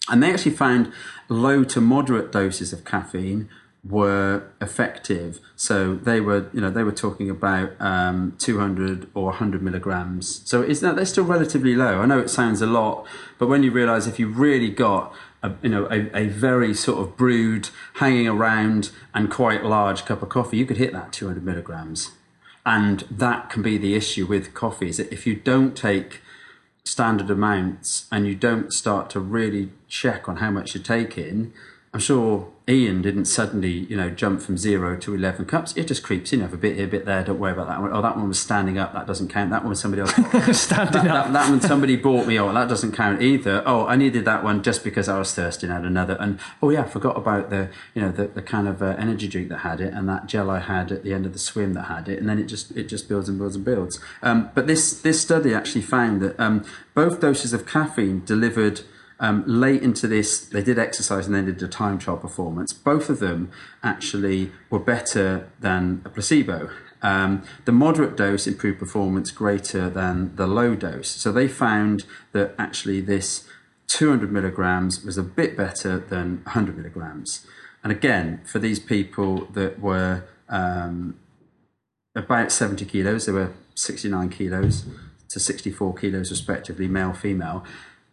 and they actually found low to moderate doses of caffeine were effective. So they were, you know, they were talking about um, 200 or 100 milligrams. So it's they're still relatively low. I know it sounds a lot, but when you realise if you really got a, you know, a, a very sort of brewed, hanging around and quite large cup of coffee, you could hit that 200 milligrams. And that can be the issue with coffee is that if you don't take standard amounts and you don't start to really check on how much you're taking, I'm sure Ian didn't suddenly, you know, jump from zero to 11 cups. It just creeps in, you have a bit here, a bit there, don't worry about that one. Oh, that one was standing up, that doesn't count. That one was somebody else. *laughs* Standing that, up. that, that one somebody bought me, oh, that doesn't count either. Oh, I needed that one just because I was thirsty and had another. And oh, yeah, I forgot about the, you know, the, the kind of uh, energy drink that had it and that gel I had at the end of the swim that had it. And then it just, it just builds and builds and builds. Um, but this, this study actually found that um, both doses of caffeine delivered um, late into this, they did exercise and then did a time trial performance. Both of them actually were better than a placebo. Um, the moderate dose improved performance greater than the low dose. So they found that actually this 200 milligrams was a bit better than 100 milligrams. And again, for these people that were um, about 70 kilos, they were 69 kilos to 64 kilos respectively, male, female.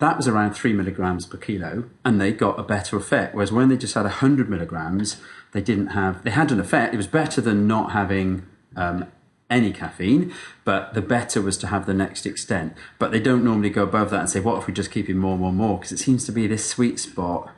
That was around three milligrams per kilo, and they got a better effect. Whereas when they just had 100 milligrams, they didn't have, they had an effect. It was better than not having um, any caffeine, but the better was to have the next extent. But they don't normally go above that and say, what if we just keep in more, more, more? Because it seems to be this sweet spot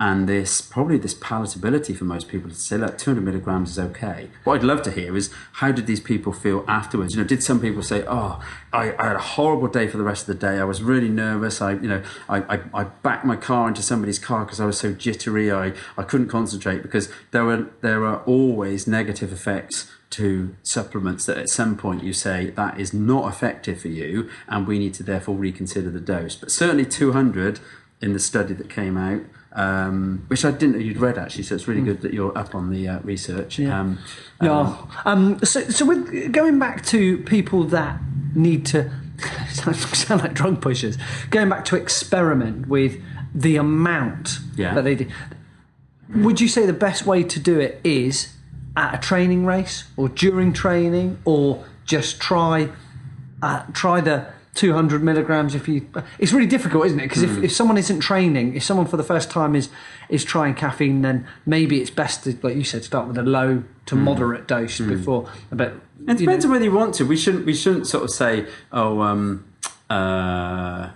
and this probably this palatability for most people to say, look, 200 milligrams is okay. What I'd love to hear is how did these people feel afterwards? You know, did some people say, oh, I, I had a horrible day for the rest of the day. I was really nervous. I, you know, I, I, I backed my car into somebody's car because I was so jittery. I, I couldn't concentrate because there were there are always negative effects to supplements that at some point you say that is not effective for you and we need to therefore reconsider the dose. But certainly 200 in the study that came out um, which I didn't know you'd read actually. So it's really good that you're up on the uh, research. Yeah. Um, Yeah. Um, so, so with, going back to people that need to *laughs* sound, sound like drug pushers, going back to experiment with the amount Yeah. that they do. Would you say the best way to do it is at a training race, or during training, or just try uh, try the 200 milligrams if you it's really difficult isn't it because if, if someone isn't training if someone for the first time is is trying caffeine then maybe it's best to like you said start with a low to moderate dose before but It you know, depends on whether you want to. We shouldn't. We shouldn't sort of say, "Oh, um, uh,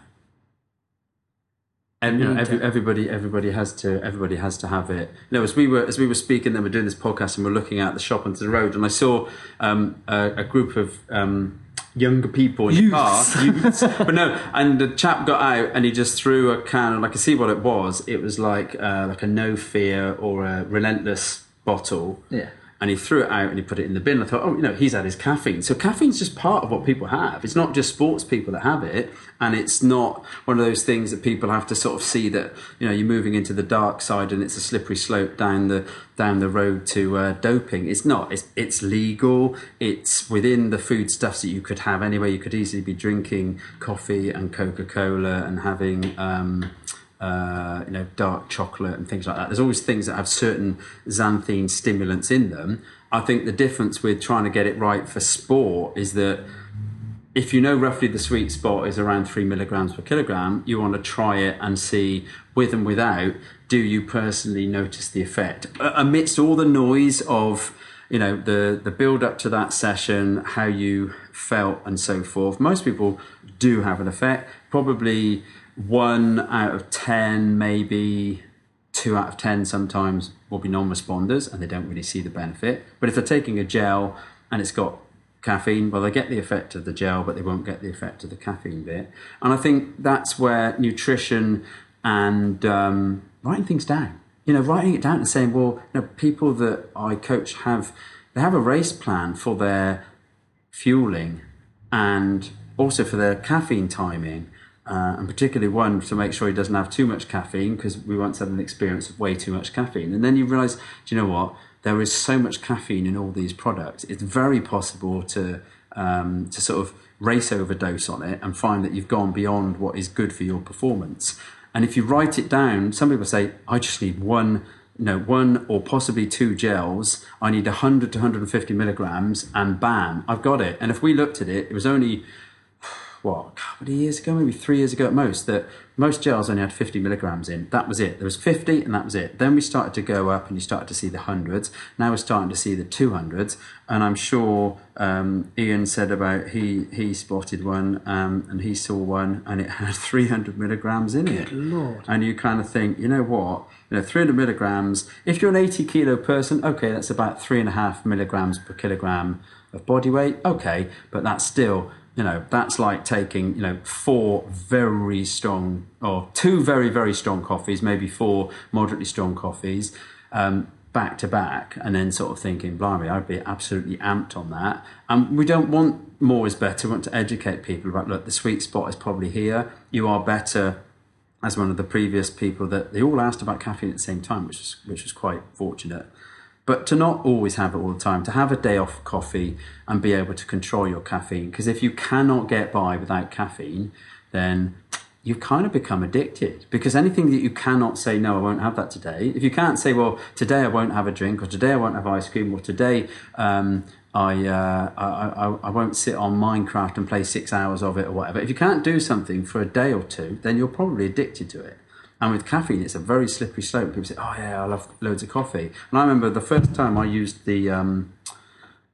and, you know, every, everybody, everybody has to, everybody has to have it." You know, as we were, as we were speaking, then we're doing this podcast, and we're looking out the shop onto the road, and I saw um, a, a group of um, younger people in the Youths. car, youths. *laughs* but no, and the chap got out, and he just threw a can, and I could see what it was. It was like, uh, like a no fear or a relentless bottle yeah and he threw it out and he put it in the bin. I thought, oh, you know, he's had his caffeine. So caffeine's just part of what people have. It's not just sports people that have it, and it's not one of those things that people have to sort of see that you know you're moving into the dark side and it's a slippery slope down the down the road to uh, doping. It's not. It's it's legal. It's within the foodstuffs that you could have anyway. You could easily be drinking coffee and Coca Cola and having. Um, uh, you know, dark chocolate and things like that. There's always things that have certain xanthine stimulants in them. I think the difference with trying to get it right for sport is that if you know roughly the sweet spot is around three milligrams per kilogram, you want to try it and see with and without, do you personally notice the effect? Amidst all the noise of, you know, the, the build up to that session, how you felt and so forth, most people do have an effect. Probably one out of 10, maybe two out of 10 sometimes will be non responders and they don't really see the benefit. But if they're taking a gel and it's got caffeine, well, they get the effect of the gel, but they won't get the effect of the caffeine bit. And I think that's where nutrition and um, writing things down, you know, writing it down and saying, well, you know, people that I coach have, they have a race plan for their fueling and also for their caffeine timing. Uh, and particularly one to make sure he doesn't have too much caffeine because we once had an experience of way too much caffeine. And then you realize, do you know what? There is so much caffeine in all these products. It's very possible to um, to sort of race overdose on it and find that you've gone beyond what is good for your performance. And if you write it down, some people say, I just need one you know, one or possibly two gels. I need 100 to 150 milligrams, and bam, I've got it. And if we looked at it, it was only what a couple of years ago, maybe three years ago at most, that most gels only had 50 milligrams in. That was it. There was 50 and that was it. Then we started to go up and you started to see the hundreds. Now we're starting to see the 200s. And I'm sure um, Ian said about he, he spotted one um, and he saw one and it had *laughs* 300 milligrams in it. Lord. And you kind of think, you know what? You know, 300 milligrams. If you're an 80 kilo person, okay, that's about three and a half milligrams per kilogram of body weight. Okay, but that's still, you know, that's like taking, you know, four very strong or two very, very strong coffees, maybe four moderately strong coffees. Um, back to back and then sort of thinking, blimey, I'd be absolutely amped on that. And we don't want more is better. We want to educate people about, look, the sweet spot is probably here. You are better as one of the previous people that they all asked about caffeine at the same time, which was which was quite fortunate. But to not always have it all the time, to have a day off coffee and be able to control your caffeine, because if you cannot get by without caffeine, then you've kind of become addicted because anything that you cannot say no i won't have that today if you can't say well today i won't have a drink or today i won't have ice cream or today um, I, uh, I, I, I won't sit on Minecraft and play six hours of it or whatever. If you can't do something for a day or two, then you're probably addicted to it. And with caffeine, it's a very slippery slope. People say, "Oh yeah, I love loads of coffee." And I remember the first time I used the um,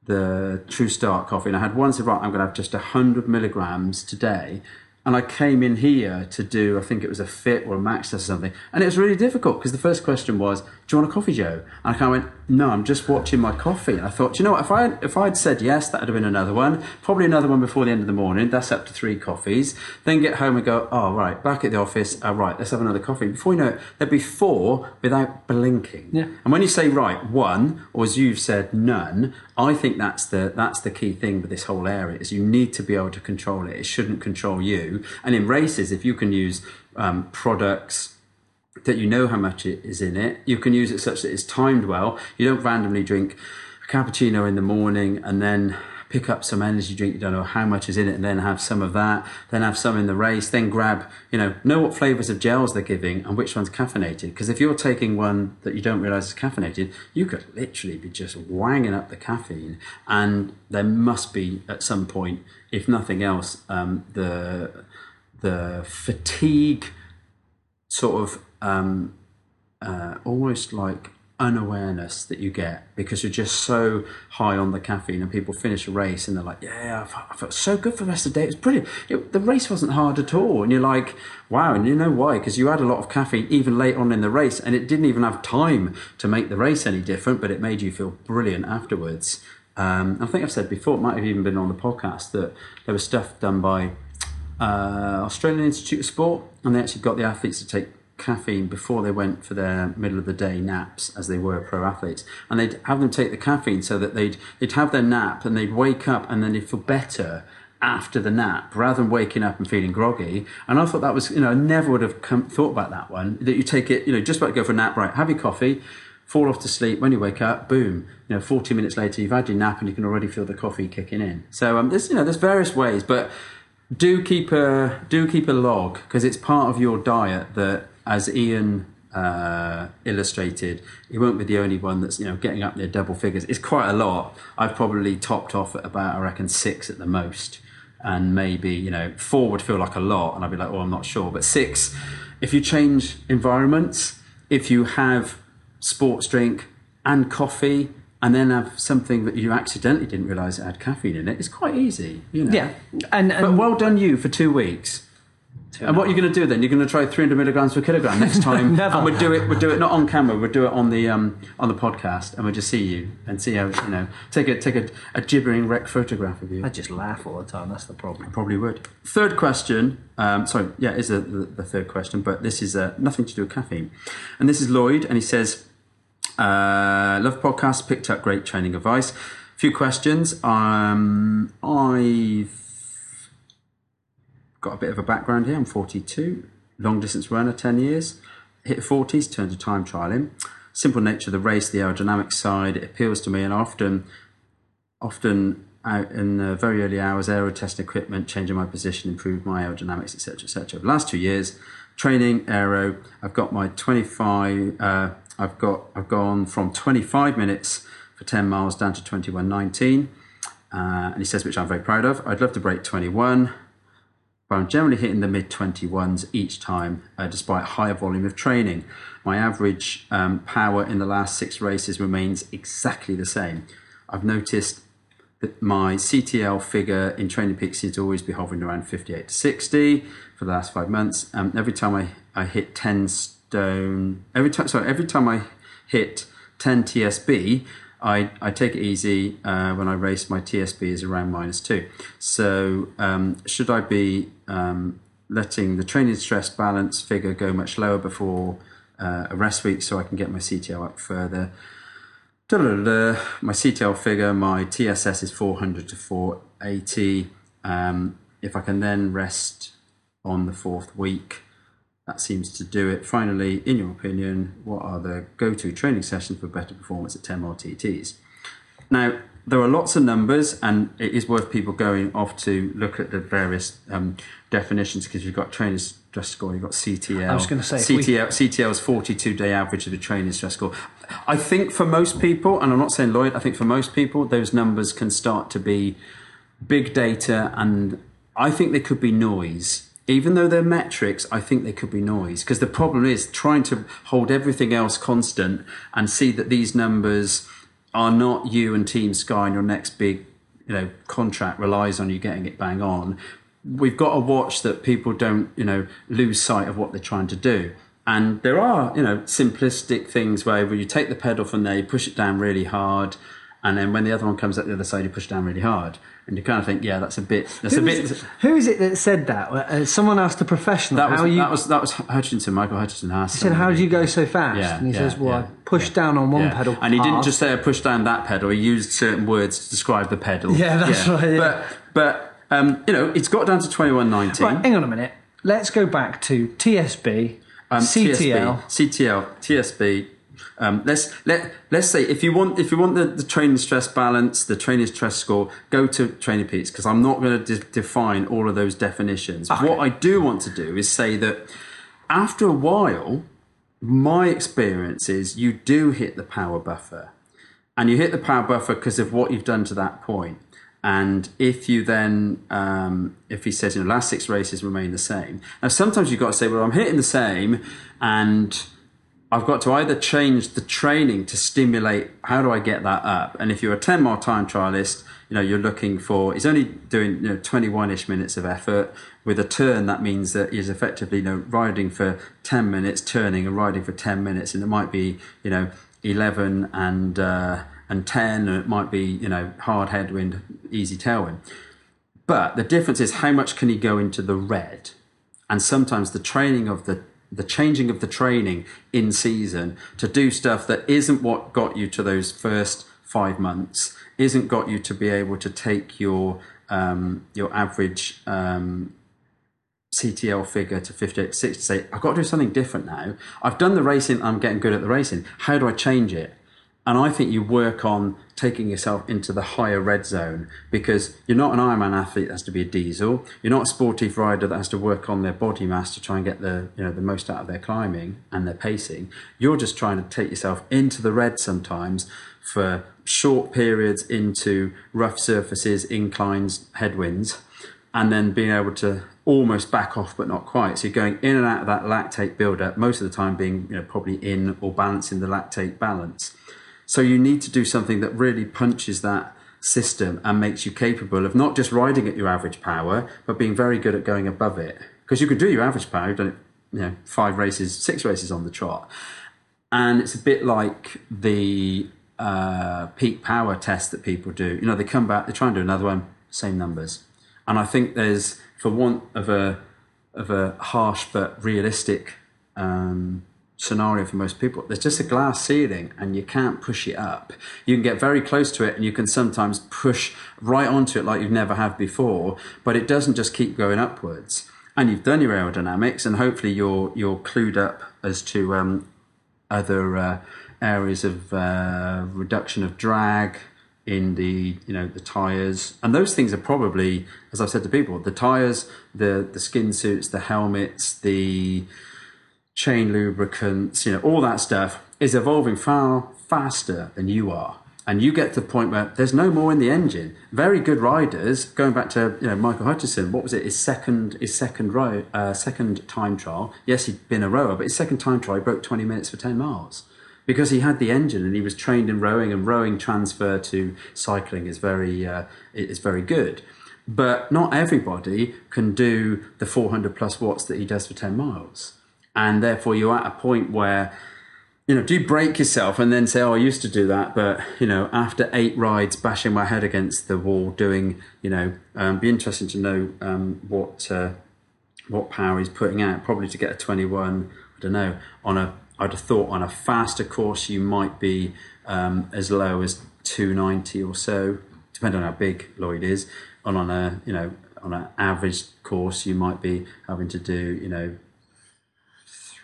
the True Start coffee, and I had one said, right, I'm going to have just 100 milligrams today. And I came in here to do, I think it was a fit or a max test or something. And it was really difficult because the first question was, Do you want a coffee, Joe? And I kind of went, No, I'm just watching my coffee. And I thought, you know what? If I, if I'd said yes, that would have been another one. Probably another one before the end of the morning. That's up to three coffees. Then get home and go, Oh, right, back at the office. Oh, right, let's have another coffee. Before you know it, there'd be four without blinking. Yeah. And when you say, right, one, or as you've said, none, I think that's the that's the key thing with this whole area is you need to be able to control it. It shouldn't control you. And in races, if you can use um, products that you know how much it is in it, you can use it such that it's timed well. You don't randomly drink a cappuccino in the morning and then pick up some energy drink you don't know how much is in it and then have some of that then have some in the race then grab you know know what flavors of gels they're giving and which one's caffeinated because if you're taking one that you don't realize is caffeinated you could literally be just wanging up the caffeine and there must be at some point if nothing else um, the the fatigue sort of um, uh, almost like unawareness that you get because you're just so high on the caffeine and people finish a race and they're like yeah I felt, I felt so good for the rest of the day. It was brilliant. It, the race wasn't hard at all. And you're like wow. And you know why? Because you had a lot of caffeine even late on in the race and it didn't even have time to make the race any different but it made you feel brilliant afterwards. Um, I think I've said before it might have even been on the podcast that there was stuff done by uh, Australian Institute of Sport and they actually got the athletes to take caffeine before they went for their middle of the day naps as they were pro athletes. And they'd have them take the caffeine so that they'd they'd have their nap and they'd wake up and then they'd feel better after the nap rather than waking up and feeling groggy. And I thought that was you know I never would have come, thought about that one that you take it you know just about to go for a nap right have your coffee fall off to sleep. When you wake up boom you know 40 minutes later you've had your nap and you can already feel the coffee kicking in. So um, there's you know there's various ways but do keep a do keep a log because it's part of your diet that as Ian uh, illustrated, he won't be the only one that's you know getting up near double figures. It's quite a lot. I've probably topped off at about I reckon six at the most, and maybe you know four would feel like a lot, and I'd be like, oh, I'm not sure. But six, if you change environments, if you have sports drink and coffee. And then have something that you accidentally didn't realise had caffeine in it. It's quite easy, you know. Yeah, and, But and well done you for two weeks. And what are you going to do then? You're going to try 300 milligrams per kilogram next *laughs* time, Never. and we'll do it. We'll do it not on camera. We'll do it on the um, on the podcast, and we'll just see you and see how you know. Take a take a, a gibbering wreck photograph of you. I just laugh all the time. That's the problem. I probably would. Third question. Um, sorry, yeah, is the, the third question, but this is uh, nothing to do with caffeine. And this is Lloyd, and he says, uh, "Love podcast. Picked up great training advice. A few questions. Um, I've got a bit of a background here. I'm 42, long distance runner, 10 years. Hit 40s, turned to time trialing. Simple nature of the race, the aerodynamic side, it appeals to me, and often, often out in the very early hours, aero test equipment, changing my position, improved my aerodynamics, etc., etc. The last two years, training aero, I've got my 25. Uh, I've got I've gone from 25 minutes for 10 miles down to 21.19, uh, and he says which I'm very proud of. I'd love to break 21 I'm generally hitting the mid 21s each time, uh, despite higher volume of training. My average um, power in the last six races remains exactly the same. I've noticed that my CTL figure in Training Peaks seems to always be hovering around 58 to 60 for the last five months. Um, every time I, I hit 10 stone, every time, sorry, every time I hit 10 TSB, I, I take it easy uh, when I race. My TSB is around minus two. So um, should I be um, letting the training stress balance figure go much lower before uh, a rest week so I can get my CTL up further? Da-da-da-da. My CTL figure, my TSS is 400 to 480. Um, if I can then rest on the fourth week, that seems to do it. Finally, in your opinion, what are the go to training sessions for better performance at 10 mile TTs? Now, there are lots of numbers, and it is worth people going off to look at the various um, definitions because you've got training stress score, you've got CTL. I was gonna say, if we- CTL, CTL is 42 day average of the training stress score. I think for most people, and I'm not saying Lloyd, I think for most people, those numbers can start to be big data, and I think they could be noise. Even though they're metrics, I think they could be noise because the problem is trying to hold everything else constant and see that these numbers are not you and Team Sky and your next big, you know, contract relies on you getting it bang on. We've got to watch that people don't, you know, lose sight of what they're trying to do. And there are, you know, simplistic things where you take the pedal from there, you push it down really hard, and then when the other one comes at the other side, you push down really hard. And you kind of think, yeah, that's a bit, that's Who a bit. it, who is it that said that? Uh, someone asked a professional That was, how you. that was that was Hutchinson, Michael Hutchinson asked. he said, "How did you go so fast?" Yeah, and he yeah, says, "Well, yeah, I pushed down on one pedal." And he didn't just say I pushed down that pedal. He used certain words to describe the pedal. Yeah, that's right. But but um, you know, it's got down to twenty one nineteen. Right, hang on a minute. Let's go back to TSB, Um, CTL. CTL, TSB. Um, let's let let's say if you want if you want the, the training stress balance, the training stress score, go to Training Peaks because I'm not going to de- define all of those definitions. What I do want to do is say that after a while, my experience is you do hit the power buffer, and you hit the power buffer because of what you've done to that point. And if you then, um, if he says, you know, last six races remain the same. Now, sometimes you've got to say, well, I'm hitting the same, and I've got to either change the training to stimulate how do I get that up? And if you're a 10 mile time trialist, you know, you're looking for, he's only doing, you know, 21 ish minutes of effort. With a turn, that means that he's effectively, you know, riding for 10 minutes, turning and riding for 10 minutes. And it might be, you know, 11 and, uh, and 10, and it might be, you know, hard headwind, easy tailwind. But the difference is how much can he go into the red? And sometimes the training of the the changing of the training in season to do stuff that isn't what got you to those first five months, isn't got you to be able to take your um, your average um, CTL figure to 58 to 60 to say, I've got to do something different now. I've done the racing, I'm getting good at the racing. How do I change it? And I think you work on taking yourself into the higher red zone because you're not an Ironman athlete that has to be a diesel. You're not a sportive rider that has to work on their body mass to try and get the you know the most out of their climbing and their pacing. You're just trying to take yourself into the red sometimes for short periods into rough surfaces, inclines, headwinds, and then being able to almost back off but not quite. So you're going in and out of that lactate buildup, most of the time being you know probably in or balancing the lactate balance. So you need to do something that really punches that system and makes you capable of not just riding at your average power, but being very good at going above it. Because you can do your average power, you've done it, you know, five races, six races on the trot. And it's a bit like the uh, peak power test that people do. You know, they come back, they try and do another one, same numbers. And I think there's, for want of a of a harsh but realistic um, scenario for most people. There's just a glass ceiling and you can't push it up. You can get very close to it and you can sometimes push right onto it like you've never have before, but it doesn't just keep going upwards. And you've done your aerodynamics and hopefully you're you're clued up as to um, other uh, areas of uh, reduction of drag in the you know the tires and those things are probably as I've said to people the tires the the skin suits the helmets the chain lubricants, you know, all that stuff is evolving far faster than you are. And you get to the point where there's no more in the engine. Very good riders, going back to you know Michael Hutchinson, what was it? His second, his second row, uh, second time trial. Yes, he'd been a rower, but his second time trial, he broke 20 minutes for 10 miles because he had the engine and he was trained in rowing. And rowing transfer to cycling is very, uh, is very good. But not everybody can do the 400 plus watts that he does for 10 miles and therefore you're at a point where you know do you break yourself and then say oh i used to do that but you know after eight rides bashing my head against the wall doing you know um, be interesting to know um, what uh, what power he's putting out. Probably to get a 21 i don't know on a i'd have thought on a faster course you might be um, as low as 290 or so depending on how big lloyd is. And on a you know on an average course you might be having to do you know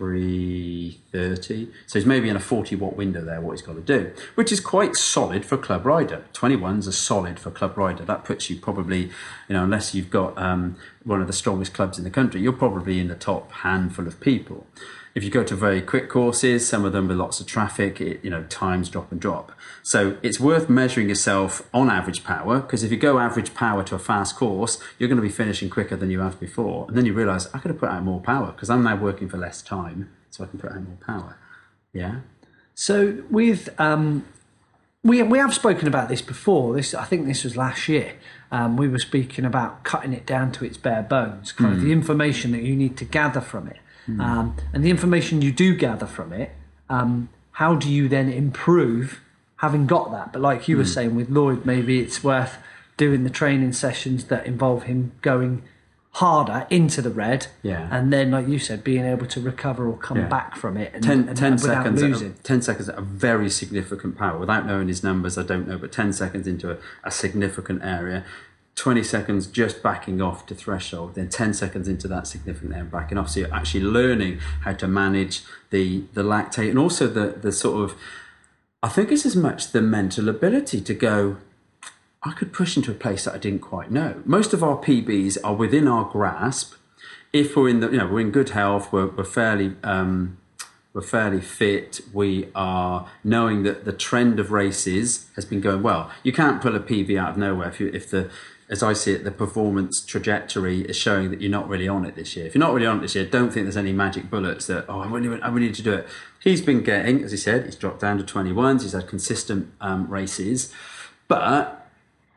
330. So he's maybe in a 40 watt window there, what he's got to do, which is quite solid for club rider. 21's a solid for club rider. That puts you probably, you know, unless you've got um, one of the strongest clubs in the country, you're probably in the top handful of people. If you go to very quick courses, some of them with lots of traffic, it, you know, times drop and drop. So it's worth measuring yourself on average power because if you go average power to a fast course, you're going to be finishing quicker than you have before. And then you realize I could have put out more power because I'm now working for less time, so I can put out more power. Yeah. So with um, we we have spoken about this before. This I think this was last year. Um, we were speaking about cutting it down to its bare bones, kind of the information that you need to gather from it, um, and the information you do gather from it. Um, how do you then improve having got that? But like you were saying with Lloyd, maybe it's worth doing the training sessions that involve him going harder into the red, Yeah. and then like you said, being able to recover or come Yeah. back from it, and, 10, and- 10 without seconds losing. 10 seconds at a very significant power without knowing his numbers i don't know but 10 seconds into a, a significant area 20 seconds just backing off to threshold then 10 seconds into that significant area backing off so you're actually learning how to manage the the lactate and also the the sort of i think it's as much the mental ability to go I could push into a place that I didn't quite know. Most of our PBs are within our grasp. If we're in the, you know, we're in good health, we're, we're fairly, um, we're fairly fit. We are knowing that the trend of races has been going well. You can't pull a PB out of nowhere if you, if the, as I see it, the performance trajectory is showing that you're not really on it this year. If you're not really on it this year, don't think there's any magic bullets that oh, I really, I really need to do it. He's been getting, as he said, he's dropped down to 21s. He's had consistent um, races, but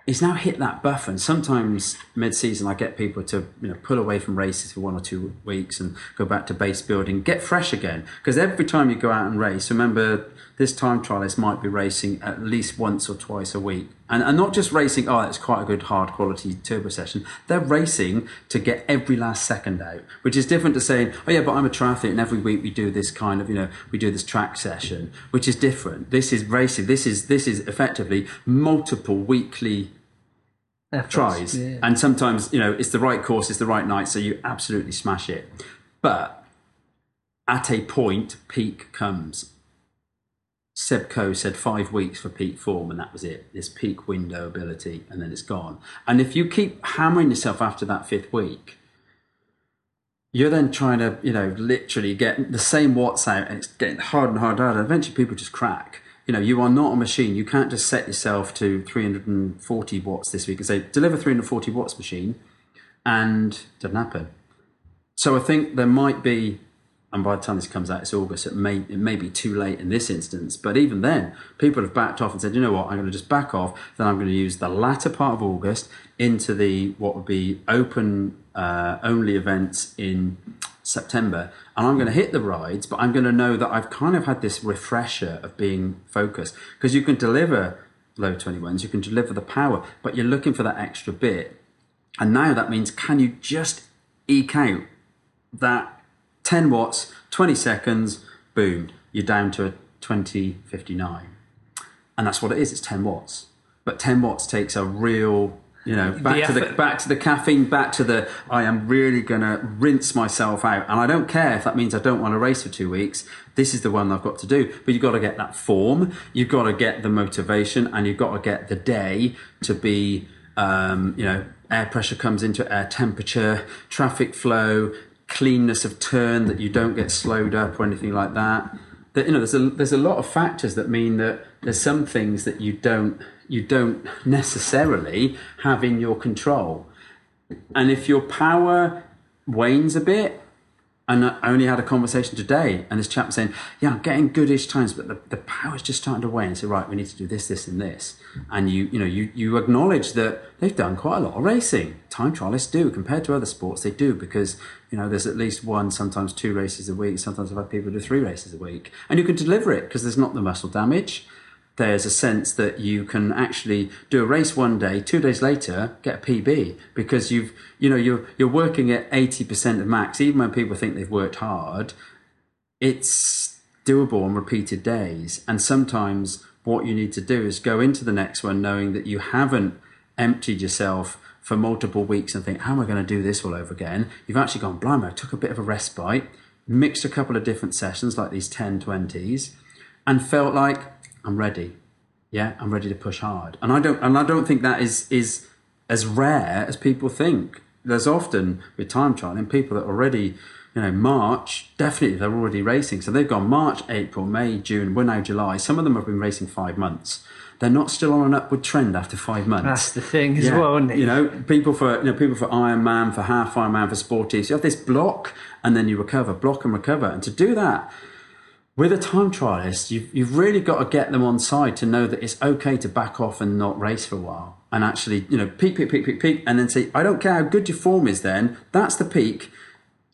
he's now hit that buffer and sometimes mid-season i get people to you know pull away from races for one or two weeks and go back to base building get fresh again because every time you go out and race remember this time trialist might be racing at least once or twice a week and, and not just racing oh it's quite a good hard quality turbo session. They're racing to get every last second out which is different to saying oh yeah but i'm a triathlete and every week we do this kind of you know we do this track session which is different. This is racing. This is this is effectively multiple weekly Efforts. tries. Yeah. and sometimes you know it's the right course it's the right night so you absolutely smash it. But at a point peak comes Seb Coe said five weeks for peak form and that was it. This peak window ability and then it's gone. And if you keep hammering yourself after that fifth week you're then trying to you know literally get the same watts out and it's getting harder and harder. And eventually people just crack. You know you are not a machine. You can't just set yourself to 340 watts this week and say deliver 340 watts machine and it doesn't happen. So i think there might be and by the time this comes out, it's August. It may it may be too late in this instance, but even then, people have backed off and said, you know what, I'm going to just back off. Then I'm going to use the latter part of August into the what would be open uh, only events in September, and I'm going to hit the rides. But I'm going to know that I've kind of had this refresher of being focused because you can deliver low 21s, you can deliver the power, but you're looking for that extra bit. And now that means, can you just eke out that 10 watts, 20 seconds, boom, you're down to a 2059. And that's what it is, it's 10 watts. But 10 watts takes a real, you know, back to the back to the caffeine, back to the I am really gonna rinse myself out. And I don't care if that means I don't want to race for two weeks. This is the one I've got to do. But you've got to get that form, you've got to get the motivation, and you've got to get the day to be um, you know, air pressure comes into air temperature, traffic flow, cleanness of turn that you don't get slowed up or anything like that. That you know, there's a there's a lot of factors that mean that there's some things that you don't you don't necessarily have in your control. And if your power wanes a bit, and I only had a conversation today, and this chap saying, "Yeah, I'm getting goodish times, but the, the power's just starting to wane." And So, right, we need to do this, this, and this. And you, you know, you you acknowledge that they've done quite a lot of racing. Time trialists do compared to other sports, they do because you know there's at least one, sometimes two races a week. Sometimes I've had people do three races a week, and you can deliver it because there's not the muscle damage. There's a sense that you can actually do a race one day, two days later get a PB because you've you know you're you're working at eighty percent of max. Even when people think they've worked hard, it's doable on repeated days. And sometimes what you need to do is go into the next one knowing that you haven't emptied yourself for multiple weeks and think, how am I going to do this all over again? You've actually gone, blimey, I took a bit of a respite, mixed a couple of different sessions like these 10, 20s, and felt like I'm ready. Yeah, I'm ready to push hard. And I don't and I don't think that is is as rare as people think. There's often with time trialing people that already, you know, March, definitely they're already racing. So they've gone March, April, May, June, we're now July. Some of them have been racing five months. They're not still on an upward trend after five months. That's the thing as Yeah. well, isn't it? You know, people for you know people for Ironman, for half Ironman, for sporties. You have this block, and then you recover, block and recover. And to do that, with a time trialist, you've, you've really got to get them on side to know that it's okay to back off and not race for a while. And actually, you know, peak, peak, peak, peak, peak, and then say, I don't care how good your form is then, that's the peak.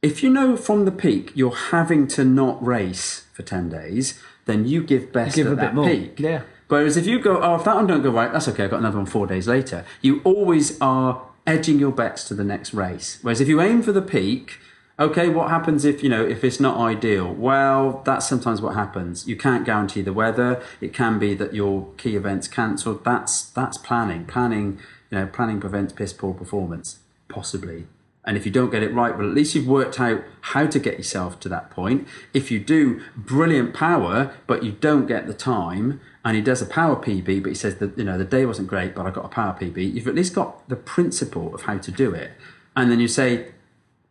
If you know from the peak you're having to not race for 10 days, then you give best Give at a bit that more. peak. Yeah. Whereas if you go, oh, if that one don't go right, that's okay, I've got another one four days later. You always are edging your bets to the next race. Whereas if you aim for the peak, okay, what happens if, you know, if it's not ideal? Well, that's sometimes what happens. You can't guarantee the weather. It can be that your key event's cancelled. That's, that's planning. Planning, you know, planning prevents piss poor performance, possibly. And if you don't get it right, well, at least you've worked out how to get yourself to that point. If you do brilliant power, but you don't get the time, and he does a power PB, but he says that you know the day wasn't great, but I got a power PB. You've at least got the principle of how to do it, and then you say,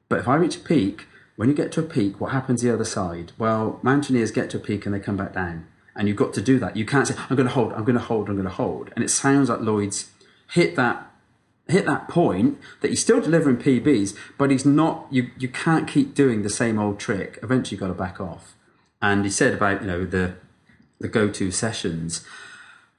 but if I reach a peak, when you get to a peak, what happens the other side? Well, mountaineers get to a peak and they come back down, and you've got to do that. You can't say, I'm going to hold, I'm going to hold, I'm going to hold, and it sounds like Lloyd's hit that hit that point that he's still delivering PBs, but he's not. You you can't keep doing the same old trick. Eventually, you've got to back off. And he said about you know the the go to sessions.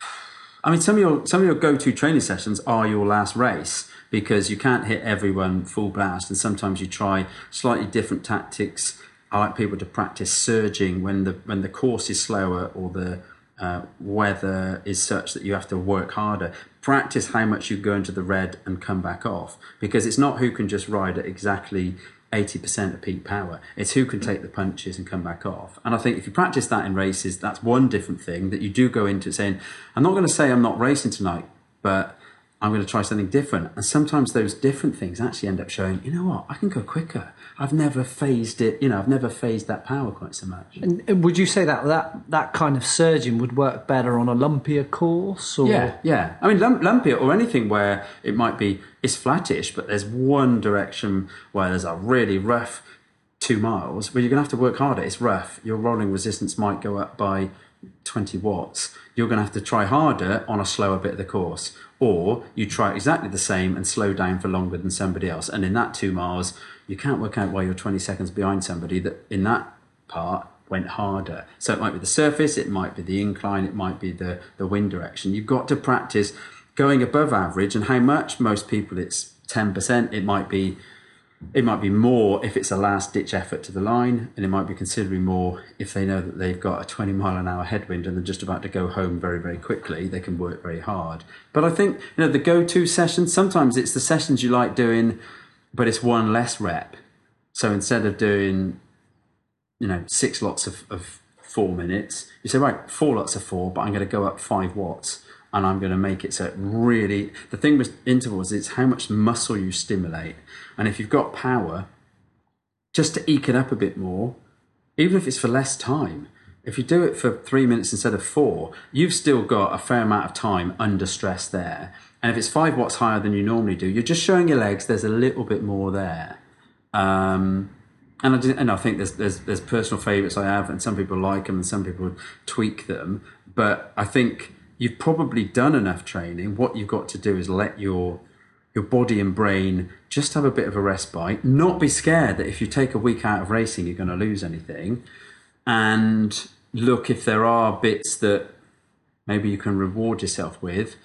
*sighs* I mean, some of your some of your go to training sessions are your last race because you can't hit everyone full blast, and sometimes you try slightly different tactics. I like people to practice surging when the when the course is slower or the uh, weather is such that you have to work harder. Practice how much you go into the red and come back off because it's not who can just ride at exactly 80% of peak power. It's who can take the punches and come back off. And I think if you practice that in races, that's one different thing that you do go into saying, I'm not going to say I'm not racing tonight, but I'm going to try something different. And sometimes those different things actually end up showing, you know what, I can go quicker. I've never phased it, you know, I've never phased that power quite so much. And would you say that that, that kind of surging would work better on a lumpier course? Or? Yeah, yeah. I mean, lump, lumpy or anything where it might be it's flattish, but there's one direction where there's a really rough two miles where you're going to have to work harder. It's rough. Your rolling resistance might go up by 20 watts. You're going to have to try harder on a slower bit of the course, or you try exactly the same and slow down for longer than somebody else. And in that two miles, you can't work out why you're 20 seconds behind somebody that in that part went harder. So it might be the surface, it might be the incline, it might be the, the wind direction. You've got to practice going above average and how much most people it's 10%, it might be it might be more if it's a last ditch effort to the line, and it might be considerably more if they know that they've got a 20 mile an hour headwind and they're just about to go home very, very quickly. They can work very hard. But I think, you know, the go to sessions, sometimes it's the sessions you like doing, but it's one less rep. So instead of doing, you know, six lots of, of four minutes, you say, right, four lots of four, but I'm going to go up five watts and I'm going to make it so it really. The thing with intervals is how much muscle you stimulate. And if you've got power, just to eke it up a bit more, even if it's for less time, if you do it for three minutes instead of four, you've still got a fair amount of time under stress there. And if it's five watts higher than you normally do, you're just showing your legs there's a little bit more there. Um, and I, and I think there's, there's there's personal favourites I have, and some people like them, and some people tweak them. But I think you've probably done enough training. What you've got to do is let your your body and brain just have a bit of a respite. Not be scared that if you take a week out of racing, you're going to lose anything. And look if there are bits that maybe you can reward yourself with.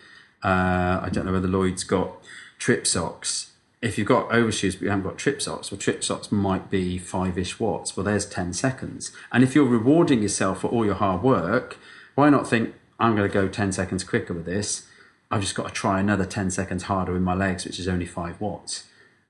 Uh, I don't know whether Lloyd's got trip socks. If you've got overshoes but you haven't got trip socks, well, trip socks might be five ish watts. Well, there's 10 seconds. And if you're rewarding yourself for all your hard work, why not think, I'm going to go 10 seconds quicker with this? I've just got to try another 10 seconds harder with my legs, which is only five watts.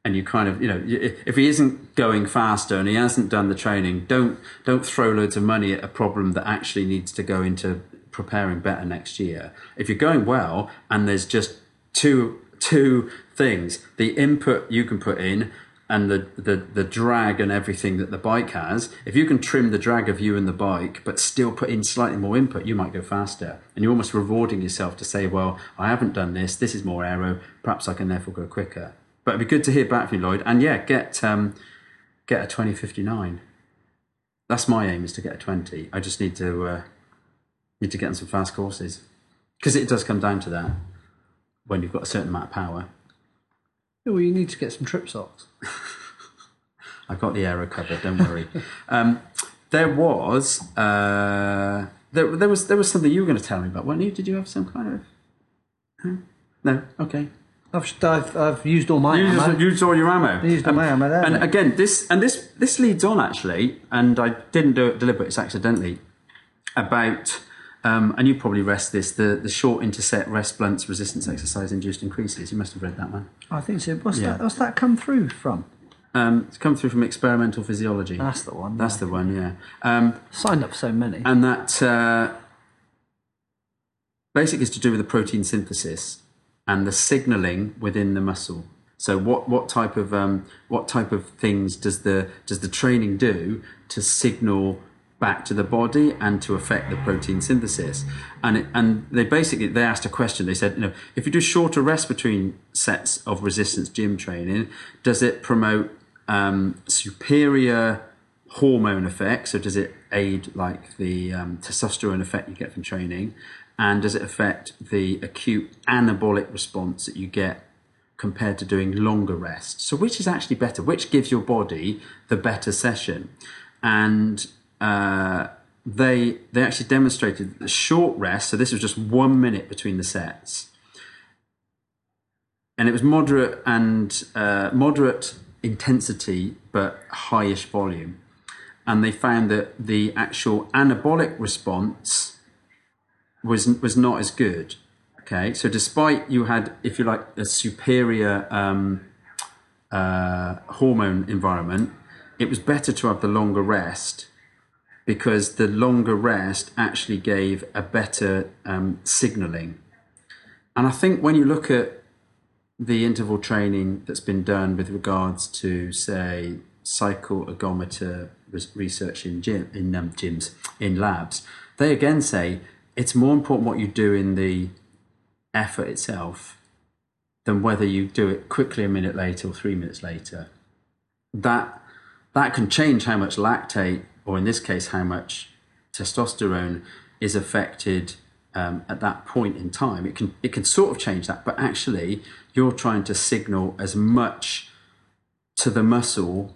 And you kind of, you know, if he isn't going faster and he hasn't done the training, don't don't throw loads of money at a problem that actually needs to go into preparing better next year. If you're going well and there's just two two things, the input you can put in and the, the, the drag and everything that the bike has, if you can trim the drag of you and the bike, but still put in slightly more input, you might go faster. And you're almost rewarding yourself to say, well, I haven't done this, this is more aero, perhaps I can therefore go quicker. But it'd be good to hear back from you, Lloyd. And yeah, get um, get a 2059. That's my aim is to get a 20. I just need to uh, need to get on some fast courses. Because it does come down to that when you've got a certain amount of power. Well, you need to get some trip socks. *laughs* I've got the aero covered, don't worry. um, there was uh, there, there was there was something you were going to tell me about, weren't you? Did you have some kind of? Huh? No. Okay. I've, I've, I've used all my You ammo. used all your ammo. I Used all my ammo there, And again, this and this this leads on actually, and I didn't do it deliberately, it's accidentally, about um, and you probably rest this the the short interset rest blunts resistance exercise induced increases. You must have read that one. I think so. What's Yeah. that? What's that come through from? Um, it's come through from experimental physiology. That's the one. That's the one, yeah. Um, Signed up so many. and that uh, basically is to do with the protein synthesis and the signaling within the muscle. So what, what type of um, what type of things does the does the training do to signal back to the body and to affect the protein synthesis? And it, and they basically they asked a question. They said, you know, if you do shorter rest between sets of resistance gym training, does it promote um, superior hormone effects? So does it aid like the um, testosterone effect you get from training? And does it affect the acute anabolic response that you get compared to doing longer rest? So which is actually better? Which gives your body the better session? And uh, they they actually demonstrated the short rest. So this was just one minute between the sets and it was moderate and uh, moderate intensity but highish volume and they found that the actual anabolic response was was not as good okay so despite you had if you like a superior um, uh, hormone environment it was better to have the longer rest because the longer rest actually gave a better um, signaling and i think when you look at the interval training that's been done with regards to, say, cycle ergometer research in gym in um, gyms in labs, they again say it's more important what you do in the effort itself than whether you do it quickly a minute later or three minutes later. That that can change how much lactate, or in this case, how much testosterone is affected um, at that point in time. It can it can sort of change that, but actually, you're trying to signal as much to the muscle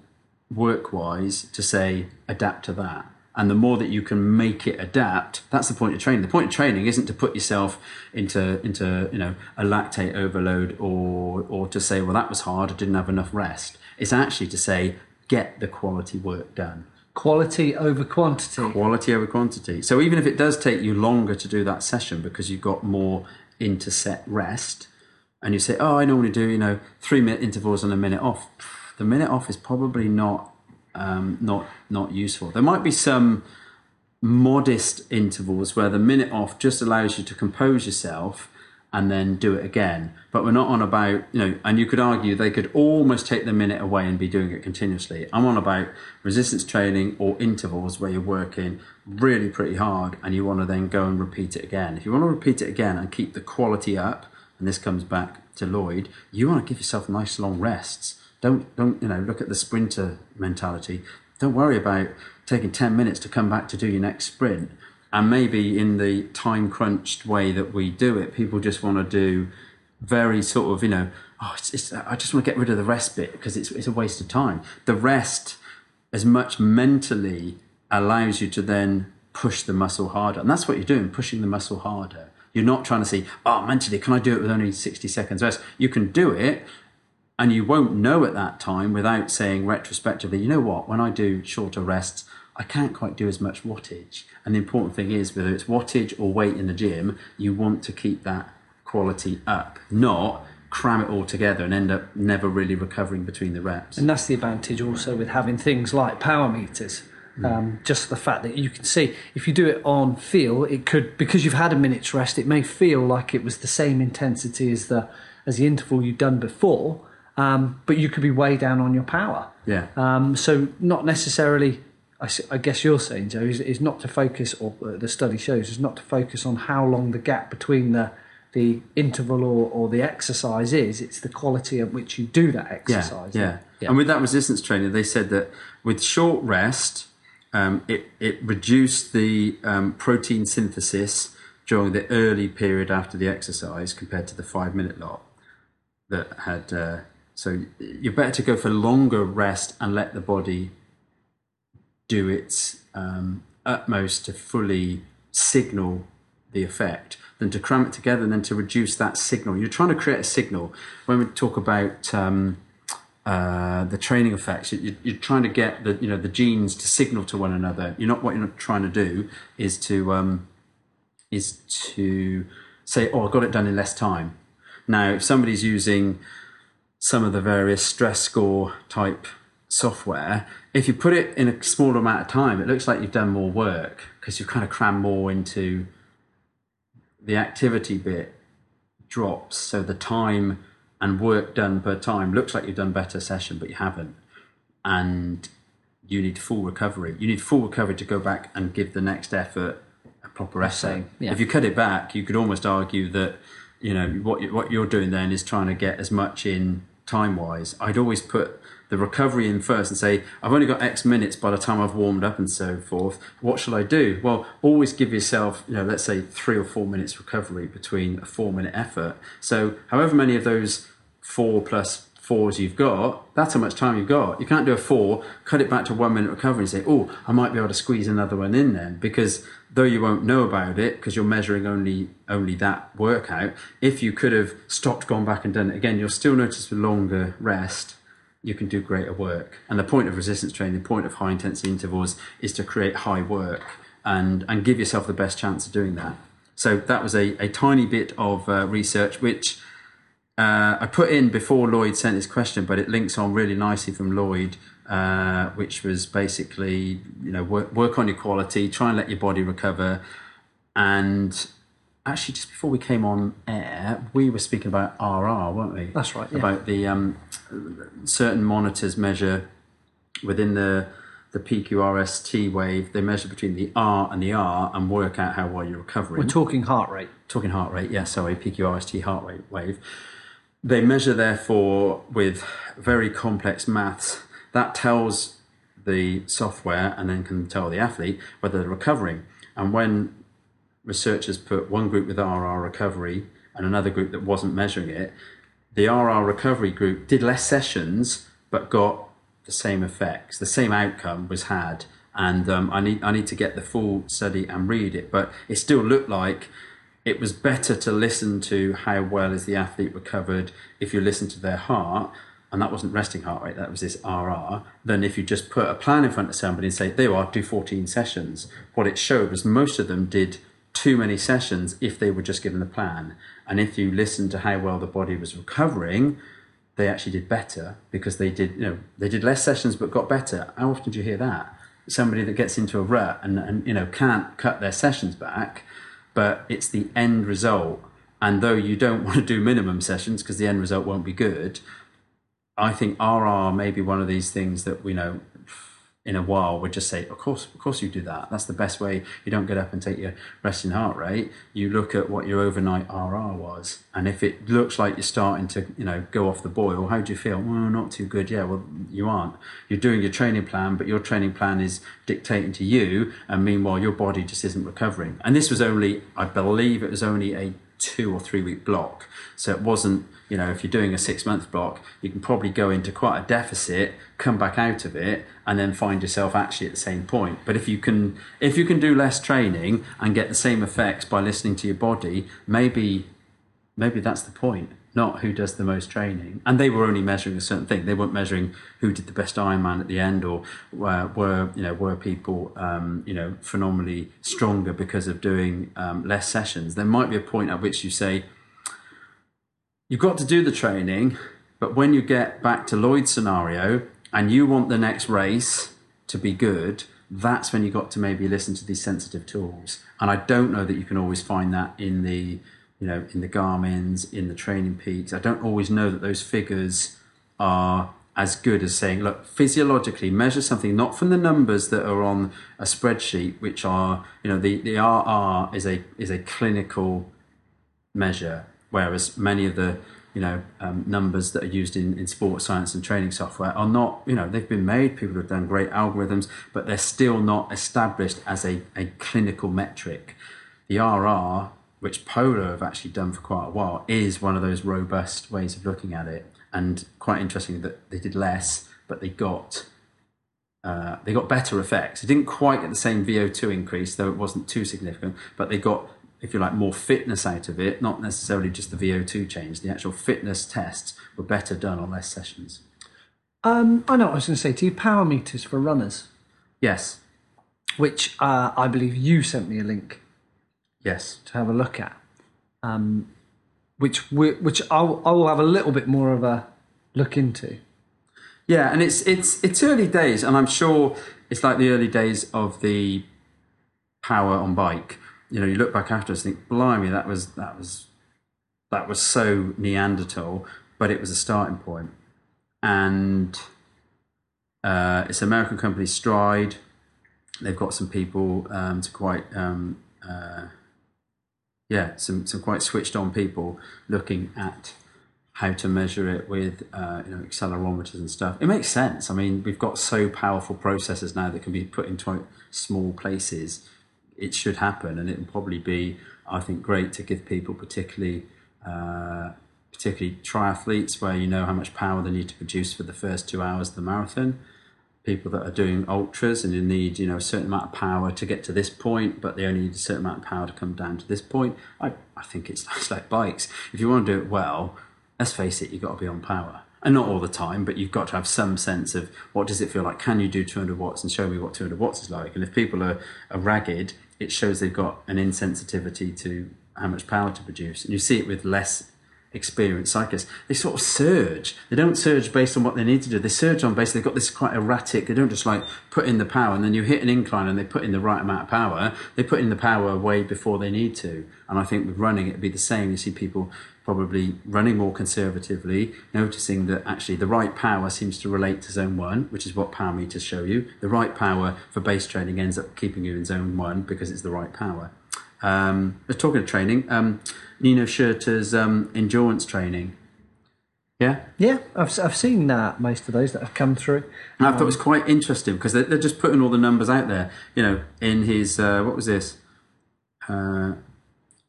work wise to say adapt to that. And the more that you can make it adapt, that's the point of training. The point of training isn't to put yourself into into you know a lactate overload or or to say, well, that was hard, I didn't have enough rest. It's actually to say, get the quality work done Quality over quantity. quality over quantity. So even if it does take you longer to do that session because you've got more interset rest, and you say, "Oh, I normally do you know three minute intervals and a minute off," the minute off is probably not um, not not useful. There might be some modest intervals where the minute off just allows you to compose yourself and then do it again. But we're not on about, you know, and you could argue they could almost take the minute away and be doing it continuously. I'm on about resistance training or intervals where you're working really pretty hard and you want to then go and repeat it again. If you want to repeat it again and keep the quality up, and this comes back to Lloyd, you want to give yourself nice long rests. Don't don't you know look at the sprinter mentality. Don't worry about taking ten minutes to come back to do your next sprint. And maybe in the time crunched way that we do it, people just want to do very sort of you know oh it's, it's I just want to get rid of the rest bit because it's it's a waste of time. The rest as much mentally allows you to then push the muscle harder. And that's what you're doing, pushing the muscle harder. You're not trying to see, oh, mentally, can I do it with only 60 seconds rest? You can do it, and you won't know at that time without saying retrospectively, you know what, when I do shorter rests, I can't quite do as much wattage. And the important thing is, whether it's wattage or weight in the gym, you want to keep that quality up, not cram it all together and end up never really recovering between the reps. And that's the advantage also with having things like power meters. Um, just the fact that you can see if you do it on feel, it could because you've had a minute's rest, it may feel like it was the same intensity as the as the interval you've done before, um, but you could be way down on your power. Yeah. Um, so not necessarily. I, guess you're saying, Joe, is, is not to focus, or uh, the study shows, is not to focus on how long the gap between the the interval or, or the exercise is. It's the quality at which you do that exercise. Yeah, yeah. And with that resistance training, they said that with short rest, um, it it reduced the um, protein synthesis during the early period after the exercise compared to the five minute lot that had. Uh, so you're better to go for longer rest and let the body do its um, utmost to fully signal the effect than to cram it together and then to reduce that signal. You're trying to create a signal. When we talk about um, uh, the training effects, you, you're trying to get the you know the genes to signal to one another. You're not what you're not trying to do is to um, is to say, oh, I got it done in less time. Now, if somebody's using some of the various stress score type software, if you put it in a smaller amount of time, it looks like you've done more work because you've kind of crammed more into the activity bit drops. So the time and work done per time looks like you've done better session, but you haven't. And you need full recovery. You need full recovery to go back and give the next effort a proper essay. yeah. If you cut it back, you could almost argue that you know what you, what you're doing then is trying to get as much in time wise. I'd always put the recovery in first and say I've only got X minutes by the time I've warmed up and so forth. What shall I do? Well, always give yourself you know let's say three or four minutes recovery between a four minute effort. So however many of those four plus fours you've got, that's how much time you've got. You can't do a four, cut it back to one minute recovery and say, oh, I might be able to squeeze another one in then. Because though you won't know about it, because you're measuring only only that workout, if you could have stopped, gone back and done it again, you'll still notice with longer rest, you can do greater work. And the point of resistance training, the point of high intensity intervals is to create high work and, and give yourself the best chance of doing that. So that was a, a tiny bit of uh, research, which uh, I put in before Lloyd sent his question, but it links on really nicely from Lloyd, uh, which was basically, you know, work, work on your quality, try and let your body recover. And actually, just before we came on air, we were speaking about RR, weren't we? That's right, yeah. About the um, certain monitors measure within the the PQRST wave, they measure between the R and the R and work out how well you're recovering We're talking heart rate. talking heart rate, yeah, sorry, PQRST heart rate wave. They measure, therefore, with very complex maths. That tells the software and then can tell the athlete whether they're recovering. And when researchers put one group with RR recovery and another group that wasn't measuring it, the RR recovery group did less sessions but got the same effects. The same outcome was had. And um, I need I need to get the full study and read it, but it still looked like it was better to listen to how well is the athlete recovered if you listen to their heart and that wasn't resting heart rate that was this rr than if you just put a plan in front of somebody and say there you are do 14 sessions what it showed was most of them did too many sessions if they were just given the plan. And if you listened to how well the body was recovering they actually did better because they did you know they did less sessions but got better. How often do you hear that? Somebody that gets into a rut and, and you know can't cut their sessions back but it's the end result. And though you don't *laughs* want to do minimum sessions because the end result won't be good, I think RR may be one of these things that we know in a while would just say, of course, of course you do that. That's the best way. You don't get up and take your resting heart rate. You look at what your overnight RR was, and if it looks like you're starting to, you know, go off the boil, how do you feel? Well, not too good. Yeah, well, you aren't. You're doing your training plan, but your training plan is dictating to you, and meanwhile your body just isn't recovering. And this was only, I believe, it was only a two or three week block. So it wasn't, you know, if you're doing a six month block, you can probably go into quite a deficit, come back out of it, and then find yourself actually at the same point. But if you can, if you can do less training and get the same effects by listening to your body, maybe, maybe that's the point. Not who does the most training, and they were only measuring a certain thing. They weren't measuring who did the best Ironman at the end, or uh, were you know were people um, you know phenomenally stronger because of doing um, less sessions. There might be a point at which you say, you've got to do the training, but when you get back to Lloyd's scenario and you want the next race to be good, that's when you got to maybe listen to these sensitive tools. And I don't know that you can always find that in the, you know, in the Garmin's, in the Training Peaks. I don't always know that those figures are as good as saying, look, physiologically measure something not from the numbers that are on a spreadsheet, which are, you know, the, the RR is a is a clinical measure, whereas many of the you know um, numbers that are used in, in sports science and training software are not you know they've been made. People have done great algorithms but they're still not established as a, a clinical metric. The rr which Polar have actually done for quite a while is one of those robust ways of looking at it. And quite interesting that they did less but they got uh, they got better effects. It didn't quite get the same VO2 increase, though it wasn't too significant, but they got, if you like, more fitness out of it, not necessarily just the VO2 change. The actual fitness tests were better done on less sessions. Um, I know what I was going to say. Do you power meters for runners? Yes, Which uh, I believe you sent me a link yes. to have a look at. Um, which we, which I'll, I will have a little bit more of a look into. Yeah, and it's it's it's early days, and I'm sure it's like the early days of the power on bike. You know, you look back after and think, blimey, that was that was that was so Neanderthal, but it was a starting point. And uh, it's an American company, Stryd. They've got some people um, to quite um, uh, yeah, some some quite switched on people looking at how to measure it with uh, you know accelerometers and stuff. It makes sense. I mean, we've got so powerful processors now that can be put into small places. It should happen, and it will probably be, I think, great to give people, particularly uh, particularly triathletes, where you know how much power they need to produce for the first two hours of the marathon. People that are doing ultras and you need you know a certain amount of power to get to this point, but they only need a certain amount of power to come down to this point. I, I think it's, *laughs* it's like bikes. If you want to do it well, let's face it, you've got to be on power. And not all the time, but you've got to have some sense of what does it feel like? Can you do 200 watts and show me what 200 watts is like? And if people are, are ragged, it shows they've got an insensitivity to how much power to produce. And you see it with less experienced cyclists. They sort of surge. They don't surge based on what they need to do. They surge on basically they've got this quite erratic. They don't just like put in the power and then you hit an incline and they put in the right amount of power. They put in the power way before they need to. And I think with running it'd be the same. You see people probably running more conservatively, noticing that actually the right power seems to relate to zone one, which is what power meters show you. The right power for base training ends up keeping you in zone one because it's the right power. Um, we're talking of training. Um, Nino Schurter's um, endurance training. Yeah, Yeah, I've, I've seen that, most of those that have come through. and I thought it was quite interesting because they're, they're just putting all the numbers out there. You know, in his uh, what was this? Uh,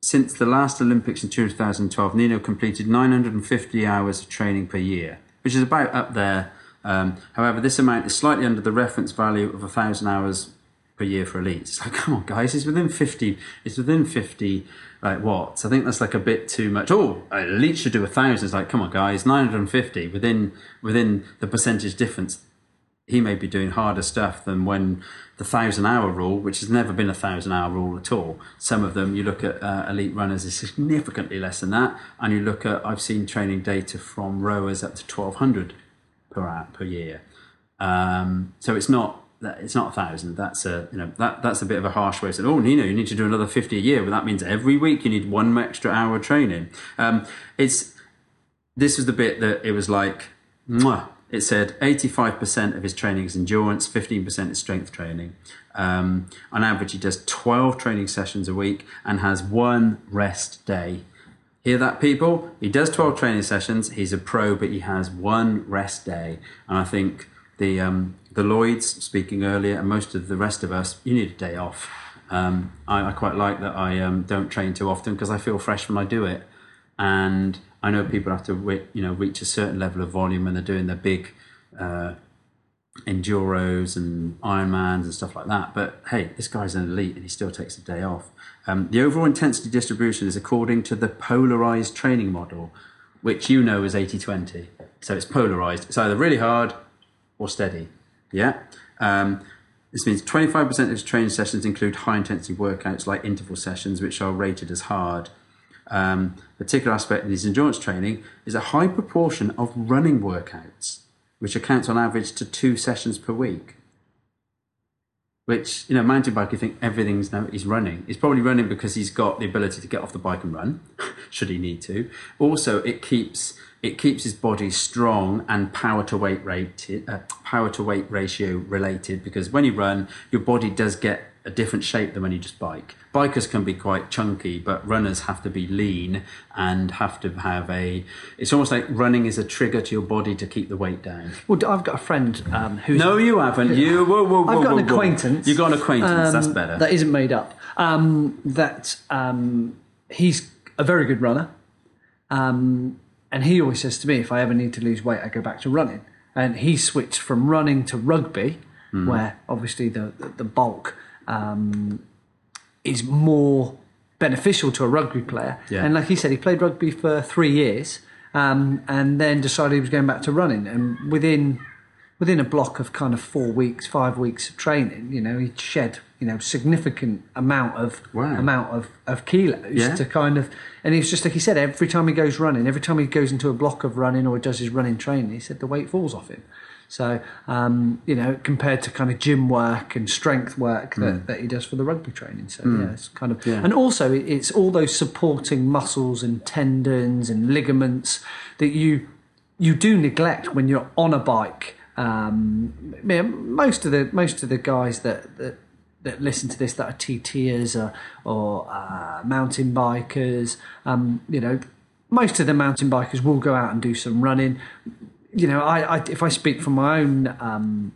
since the last Olympics in 2012, Nino completed 950 hours of training per year, which is about up there. Um, however, this amount is slightly under the reference value of 1,000 hours per year for elites. Like, come on, guys, it's within 50. It's within 50 like watts. I think that's like a bit too much. Oh, elite should do a thousand. It's like, come on, guys, 950 within within the percentage difference he may be doing harder stuff than when the thousand hour rule, which has never been a thousand hour rule at all. Some of them, you look at uh, elite runners, is significantly less than that, and you look at I've seen training data from rowers up to twelve hundred per hour per year. Um, so it's not it's not a thousand. That's a you know that that's a bit of a harsh way of saying. Oh, Nino, you need to do another fifty a year, but that means every week you need one extra hour of training. Um, it's this was the bit that it was like, mwah. It said 85% of his training is endurance, 15% is strength training. Um, on average, he does 12 training sessions a week and has one rest day. Hear that, people? He does 12 training sessions. He's a pro, but he has one rest day. And I think the, um, the Lloyds, speaking earlier, and most of the rest of us, you need a day off. Um, I, I quite like that I um, don't train too often because I feel fresh when I do it and I know people have to wi- you know reach a certain level of volume when they're doing their big uh, enduros and Ironmans and stuff like that. But hey, this guy's an elite and he still takes a day off. Um, the overall intensity distribution is according to the polarized training model, which you know is 80-20. So it's polarized. It's either really hard or steady. Yeah. Um, this means 25% of his training sessions include high intensity workouts like interval sessions, which are rated as hard um, particular aspect of his endurance training is a high proportion of running workouts, which accounts on average to two sessions per week. Which, you know, mountain bike, you think everything's now he's running. He's probably running because he's got the ability to get off the bike and run, *laughs* should he need to. Also, it keeps it keeps his body strong and power to weight rate uh, power to weight ratio related because when you run, your body does get a different shape than when you just bike. Bikers can be quite chunky, but runners have to be lean and have to have a. It's almost like running is a trigger to your body to keep the weight down. Well, I've got a friend um, who's No, you haven't. You. Whoa, whoa, whoa, I've got an acquaintance. You got an acquaintance. That's um, better. That isn't made up. Um, that um, he's a very good runner, um, and he always says to me, if I ever need to lose weight, I go back to running. And he switched from running to rugby, where obviously the the, the bulk um, is more beneficial to a rugby player. Yeah. And like he said, he played rugby for three years um, and then decided he was going back to running. And within within a block of kind of four weeks, five weeks of training, you know, he shed you know significant amount of Wow. amount of, of kilos Yeah. to kind of and he's just like he said every time he goes running every time he goes into a block of running or does his running training he said the weight falls off him so um, you know compared to kind of gym work and strength work that, that he does for the rugby training so yeah it's kind of Yeah. and also it's all those supporting muscles and tendons and ligaments that you you do neglect when you're on a bike. Um, yeah, most of the most of the guys that, that that listen to this that are TTers or, or uh, mountain bikers, um, you know, most of the mountain bikers will go out and do some running. You know, I, I if I speak from my own um,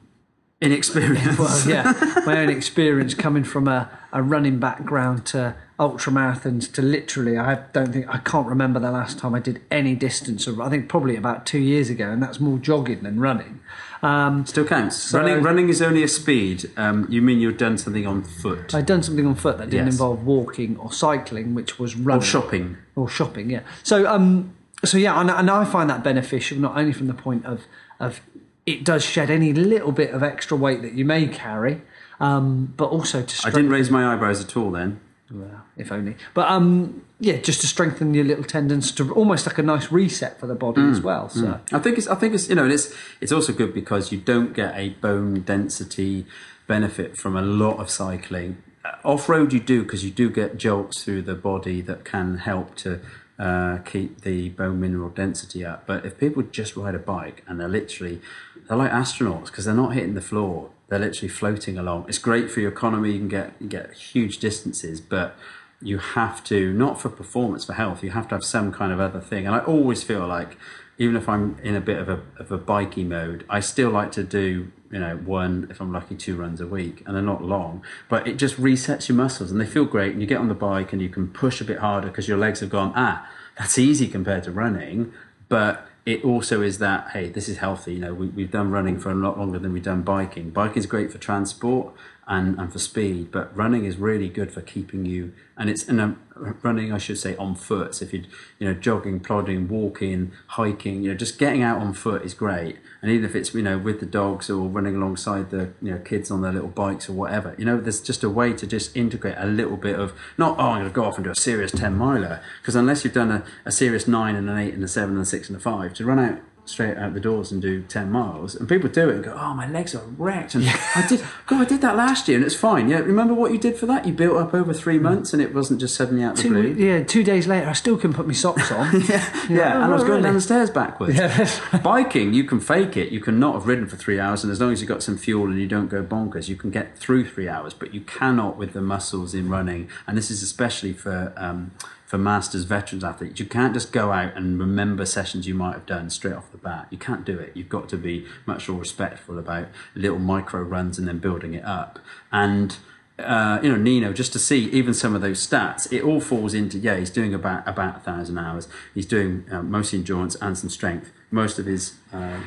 Inexperience. well, *laughs* yeah, my own experience coming from a, a running background to ultra marathons to literally, I don't think I can't remember the last time I did any distance. Of, I think probably about two years ago, and that's more jogging than running. Um, Still counts. running, running is only a speed. Um, you mean you've done something on foot I'd done something on foot that didn't Yes. involve walking or cycling, which was running or shopping? or shopping. Yeah. So um, so yeah, and, and I find that beneficial not only from the point of of it does shed any little bit of extra weight that you may carry, um, but also to I didn't raise my eyebrows at all then. Well, if only. But um, yeah, just to strengthen your little tendons, to almost like a nice reset for the body as well. So I think it's I think it's you know it's it's also good because you don't get a bone density benefit from a lot of cycling. Off road you do because you do get jolts through the body that can help to uh, keep the bone mineral density up. But if people just ride a bike and they're literally they're like astronauts because they're not hitting the floor. They're literally floating along. It's great for your economy. You can get you get huge distances, but you have to not for performance for health. You have to have some kind of other thing. And I always feel like even if I'm in a bit of a of a bikey mode, I still like to do you know one if I'm lucky two runs a week, and they're not long, but it just resets your muscles and they feel great. And you get on the bike and you can push a bit harder because your legs have gone ah that's easy compared to running, but it also is that hey this is healthy. You know we, we've done running for a lot longer than we've done biking. Biking is great for transport and, and for speed, but running is really good for keeping you. And it's and um, running, I should say, on foot. So if you you know jogging, plodding, walking, hiking, you know, just getting out on foot is great. And even if it's you know with the dogs or running alongside the you know kids on their little bikes or whatever, you know, there's just a way to just integrate a little bit of not oh I'm going to go off and do a serious ten miler because unless you've done a, a serious nine and an eight and a seven and a six and a five to run out straight out the doors and do 10 miles and people do it and go oh my legs are wrecked and i did god i did that last year and it's fine yeah remember what you did for that you built up over three months and it wasn't just suddenly out the blue yeah, two days later, I still couldn't put my socks on. *laughs* yeah, yeah, and I was Oh, going really? down the stairs backwards. Yeah, right. Biking, you can fake it. You can not have ridden for three hours, and as long as you've got some fuel and you don't go bonkers, you can get through three hours. But you cannot with the muscles in running, and this is especially for um, for masters, veterans athletes. You can't just go out and remember sessions you might have done straight off the bat. You can't do it. You've got to be much more respectful about little micro runs and then building it up. And uh, you know, Nino, just to see even some of those stats, it all falls into yeah, he's doing about about a thousand hours. He's doing uh, mostly endurance and some strength. Most of his uh,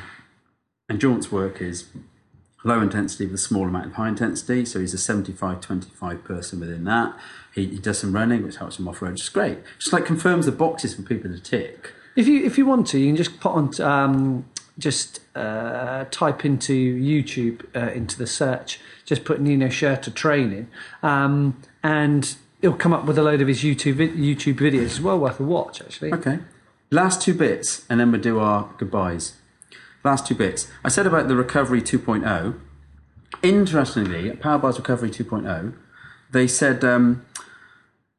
endurance work is low intensity with a small amount of high intensity. So he's a 75 25 person within that. He, he does some running, which helps him off road, is great. Just like confirms the boxes for people to tick. If you if you want to, you can just put on um, just uh, type into YouTube uh, into the search, just put Nino Schurter training, um, and it'll come up with a load of his YouTube YouTube videos. It's well worth a watch actually. Okay. Last two bits, and then we'll do our goodbyes. Last two bits. I said about the Recovery 2.0. Interestingly, at PowerBar's Recovery 2.0, they said, um,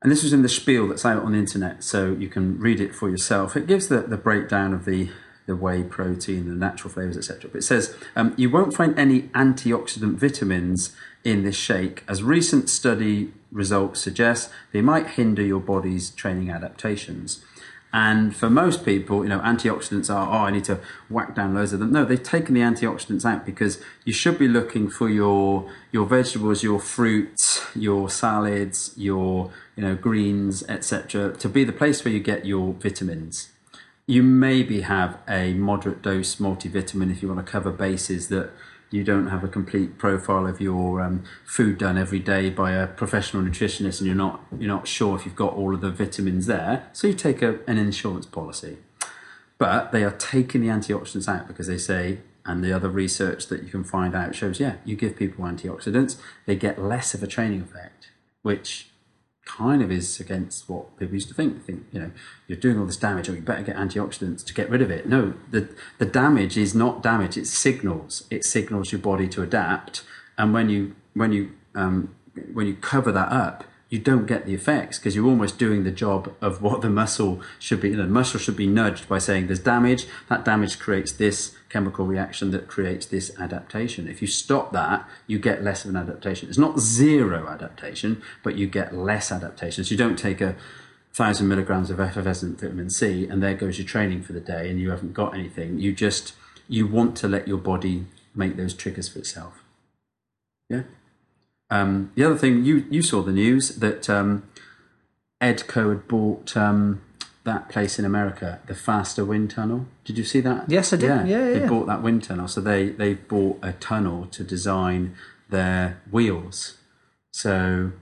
and this was in the spiel that's out on the internet, so you can read it for yourself. It gives the, the breakdown of the, the whey protein, the natural flavors, etc. But it says, um, you won't find any antioxidant vitamins in this shake, as recent study results suggest they might hinder your body's training adaptations. And for most people, you know, antioxidants are, oh, I need to whack down loads of them. No, they've taken the antioxidants out because you should be looking for your your vegetables, your fruits, your salads, your you know greens, etc., to be the place where you get your vitamins. You maybe have a moderate dose multivitamin if you want to cover bases that you don't have a complete profile of your um, food done every day by a professional nutritionist, and you're not you're not sure if you've got all of the vitamins there. So you take a, an insurance policy, but they are taking the antioxidants out because they say. And the other research that you can find out shows, yeah, you give people antioxidants, they get less of a training effect, which kind of is against what people used to think. Think, you know, you're doing all this damage, or you better get antioxidants to get rid of it. No, the the damage is not damage; it's signals. It signals your body to adapt, and when you when you um, when you cover that up, you don't get the effects because you're almost doing the job of what the muscle should be. You know, the muscle should be nudged by saying there's damage. That damage creates this chemical reaction that creates this adaptation. If you stop that, you get less of an adaptation. It's not zero adaptation, but you get less adaptation. So you don't take a thousand milligrams of effervescent vitamin C and there goes your training for the day and you haven't got anything. You just you want to let your body make those triggers for itself. Yeah. Um, the other thing you you saw the news that um, Edco had bought um, that place in America, the Faster Wind Tunnel. Did you see that? Yes, I did. Yeah, yeah, They yeah. bought that wind tunnel, so they they bought a tunnel to design their wheels. So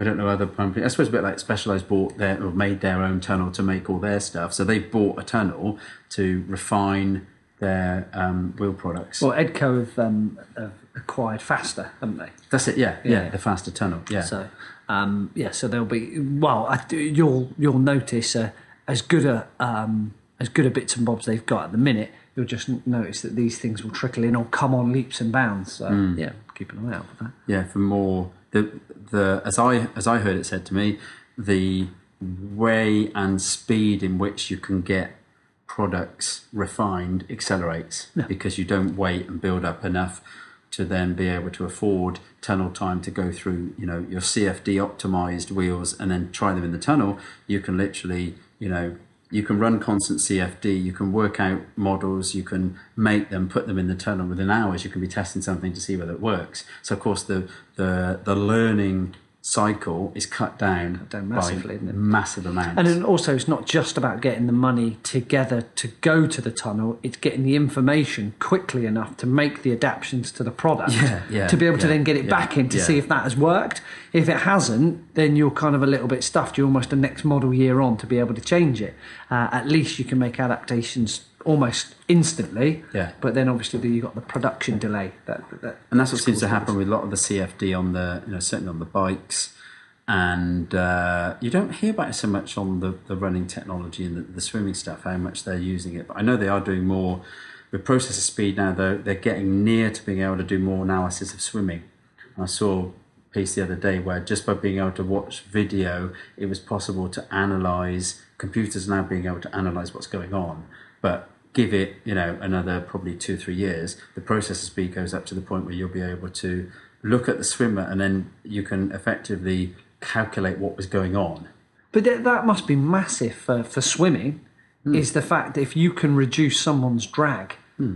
I don't know other companies. I suppose a bit like Specialized bought their or made their own tunnel to make all their stuff. So they bought a tunnel to refine their um, wheel products. Well, Edco have, um, have acquired Faster, haven't they? That's it. Yeah, yeah, Yeah. the faster tunnel. Yeah. So, um, yeah, so there'll be well, I, you'll you'll notice uh, as good a um, as good a bits and bobs they've got at the minute. You'll just notice that these things will trickle in or come on leaps and bounds. So yeah, keep an eye out for that. yeah for more the the as i as i heard it said to me the way and speed in which you can get products refined accelerates because you don't wait and build up enough to then be able to afford tunnel time to go through you know your cfd optimized wheels and then try them in the tunnel you can literally you know you can run constant CFD, you can work out models, you can make them, put them in the tunnel within hours, you can be testing something to see whether it works. So of course the the the learning cycle is cut down, massively, by massive amounts. And then also, it's not just about getting the money together to go to the tunnel. It's getting the information quickly enough to make the adaptations to the product. Yeah, yeah, to be able to then get it yeah, back in to yeah. see if that has worked. If it hasn't, then you're kind of a little bit stuffed. You're almost the next model year on to be able to change it. Uh, at least you can make adaptations almost instantly. Yeah. But then obviously you've got the production delay. That, that and that's what seems to happen with a lot of the CFD on the, you know, certainly on the bikes. And uh, you don't hear about it so much on the, the running technology and the, the swimming stuff, how much they're using it. But I know they are doing more with processor speed now, though, they're getting near to being able to do more analysis of swimming. And I saw a piece the other day where just by being able to watch video, it was possible to analyze, computers now being able to analyze what's going on. But give it, you know, another probably two, three years, the processor speed goes up to the point where you'll be able to look at the swimmer and then you can effectively calculate what was going on. But that, that must be massive for, for swimming. Hmm. Is the fact that if you can reduce someone's drag, Hmm.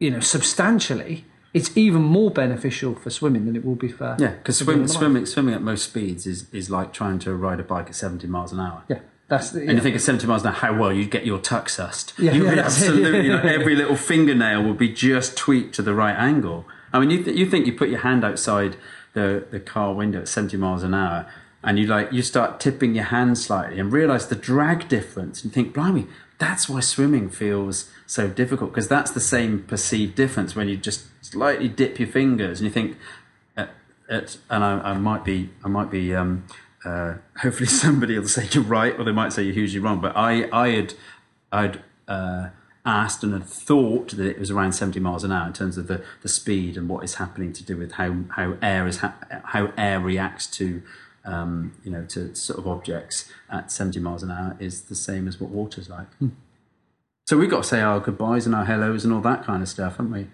you know, substantially, it's even more beneficial for swimming than it will be for Yeah, because swim, doing the bike. swimming, swimming at most speeds is, is like trying to ride a bike at 70 miles an hour. Yeah, that's the, And you think at 70 miles an hour, how well you'd get your tuck sussed. Yeah, you yeah, would that's it. absolutely, like, *laughs* every little fingernail would be just tweaked to the right angle. I mean, you, th- you think you put your hand outside the, the car window at 70 miles an hour and you like, you start tipping your hand slightly and realize the drag difference and you think, blimey, that's why swimming feels so difficult because that's the same perceived difference when you just slightly dip your fingers and you think, uh, it, and I, I might be, I might be. Um, uh, *laughs* hopefully, somebody will say you're right, or they might say you're hugely wrong. But I, I had, I'd uh, asked and had thought that it was around 70 miles an hour in terms of the, the speed and what is happening to do with how how air is ha- how air reacts to. Um, you know, to sort of objects at 70 miles an hour is the same as what water's like. So we've got to say our goodbyes and our hellos and all that kind of stuff, haven't we?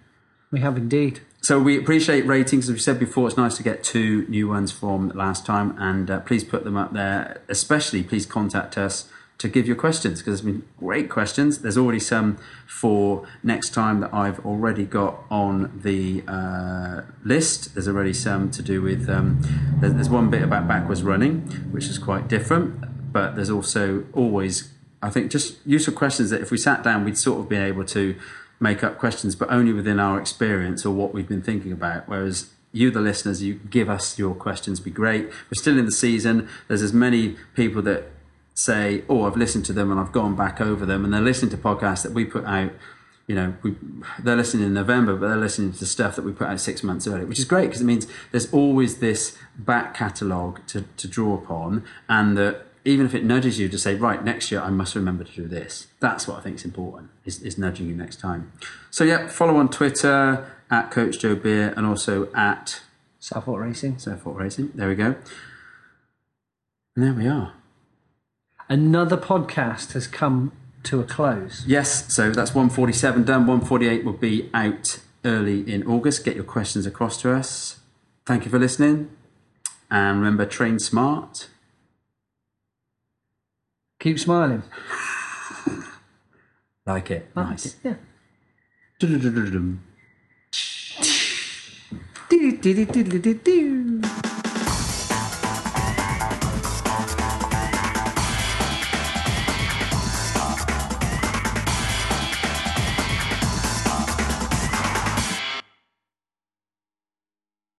we have indeed. So we appreciate ratings. As we said before, it's nice to get two new ones from last time, and uh, please put them up there. Especially, please contact us to give your questions because there's been great questions. There's already some for next time that I've already got on the uh, list. There's already some to do with. Um, there's, one bit about backwards running, which is quite different, but there's also always, I think, just useful questions that if we sat down, we'd sort of be able to make up questions, but only within our experience or what we've been thinking about. Whereas you, the listeners, you give us your questions, be great. We're still in the season. There's as many people that say, "Oh, I've listened to them and I've gone back over them," and they're listening to podcasts that we put out. You know, we, they're listening in November, but they're listening to stuff that we put out six months earlier, which is great because it means there's always this back catalogue to, to draw upon, and that even if it nudges you to say, right, next year I must remember to do this. That's what I think is important, is, is nudging you next time. So yeah, follow on Twitter at Coach Joe Beer and also at Southfork Racing. Southfork Racing. There we go. And there we are. Another podcast has come to a close. Yes, so that's 147 done. 148 will be out early in August. Get your questions across to us. Thank you for listening. And remember, train smart. Keep smiling. *laughs* Like it. Nice. Yeah. Dum-dum-dum-dum-dum. Do, *laughs* do, do, do, do, do, do.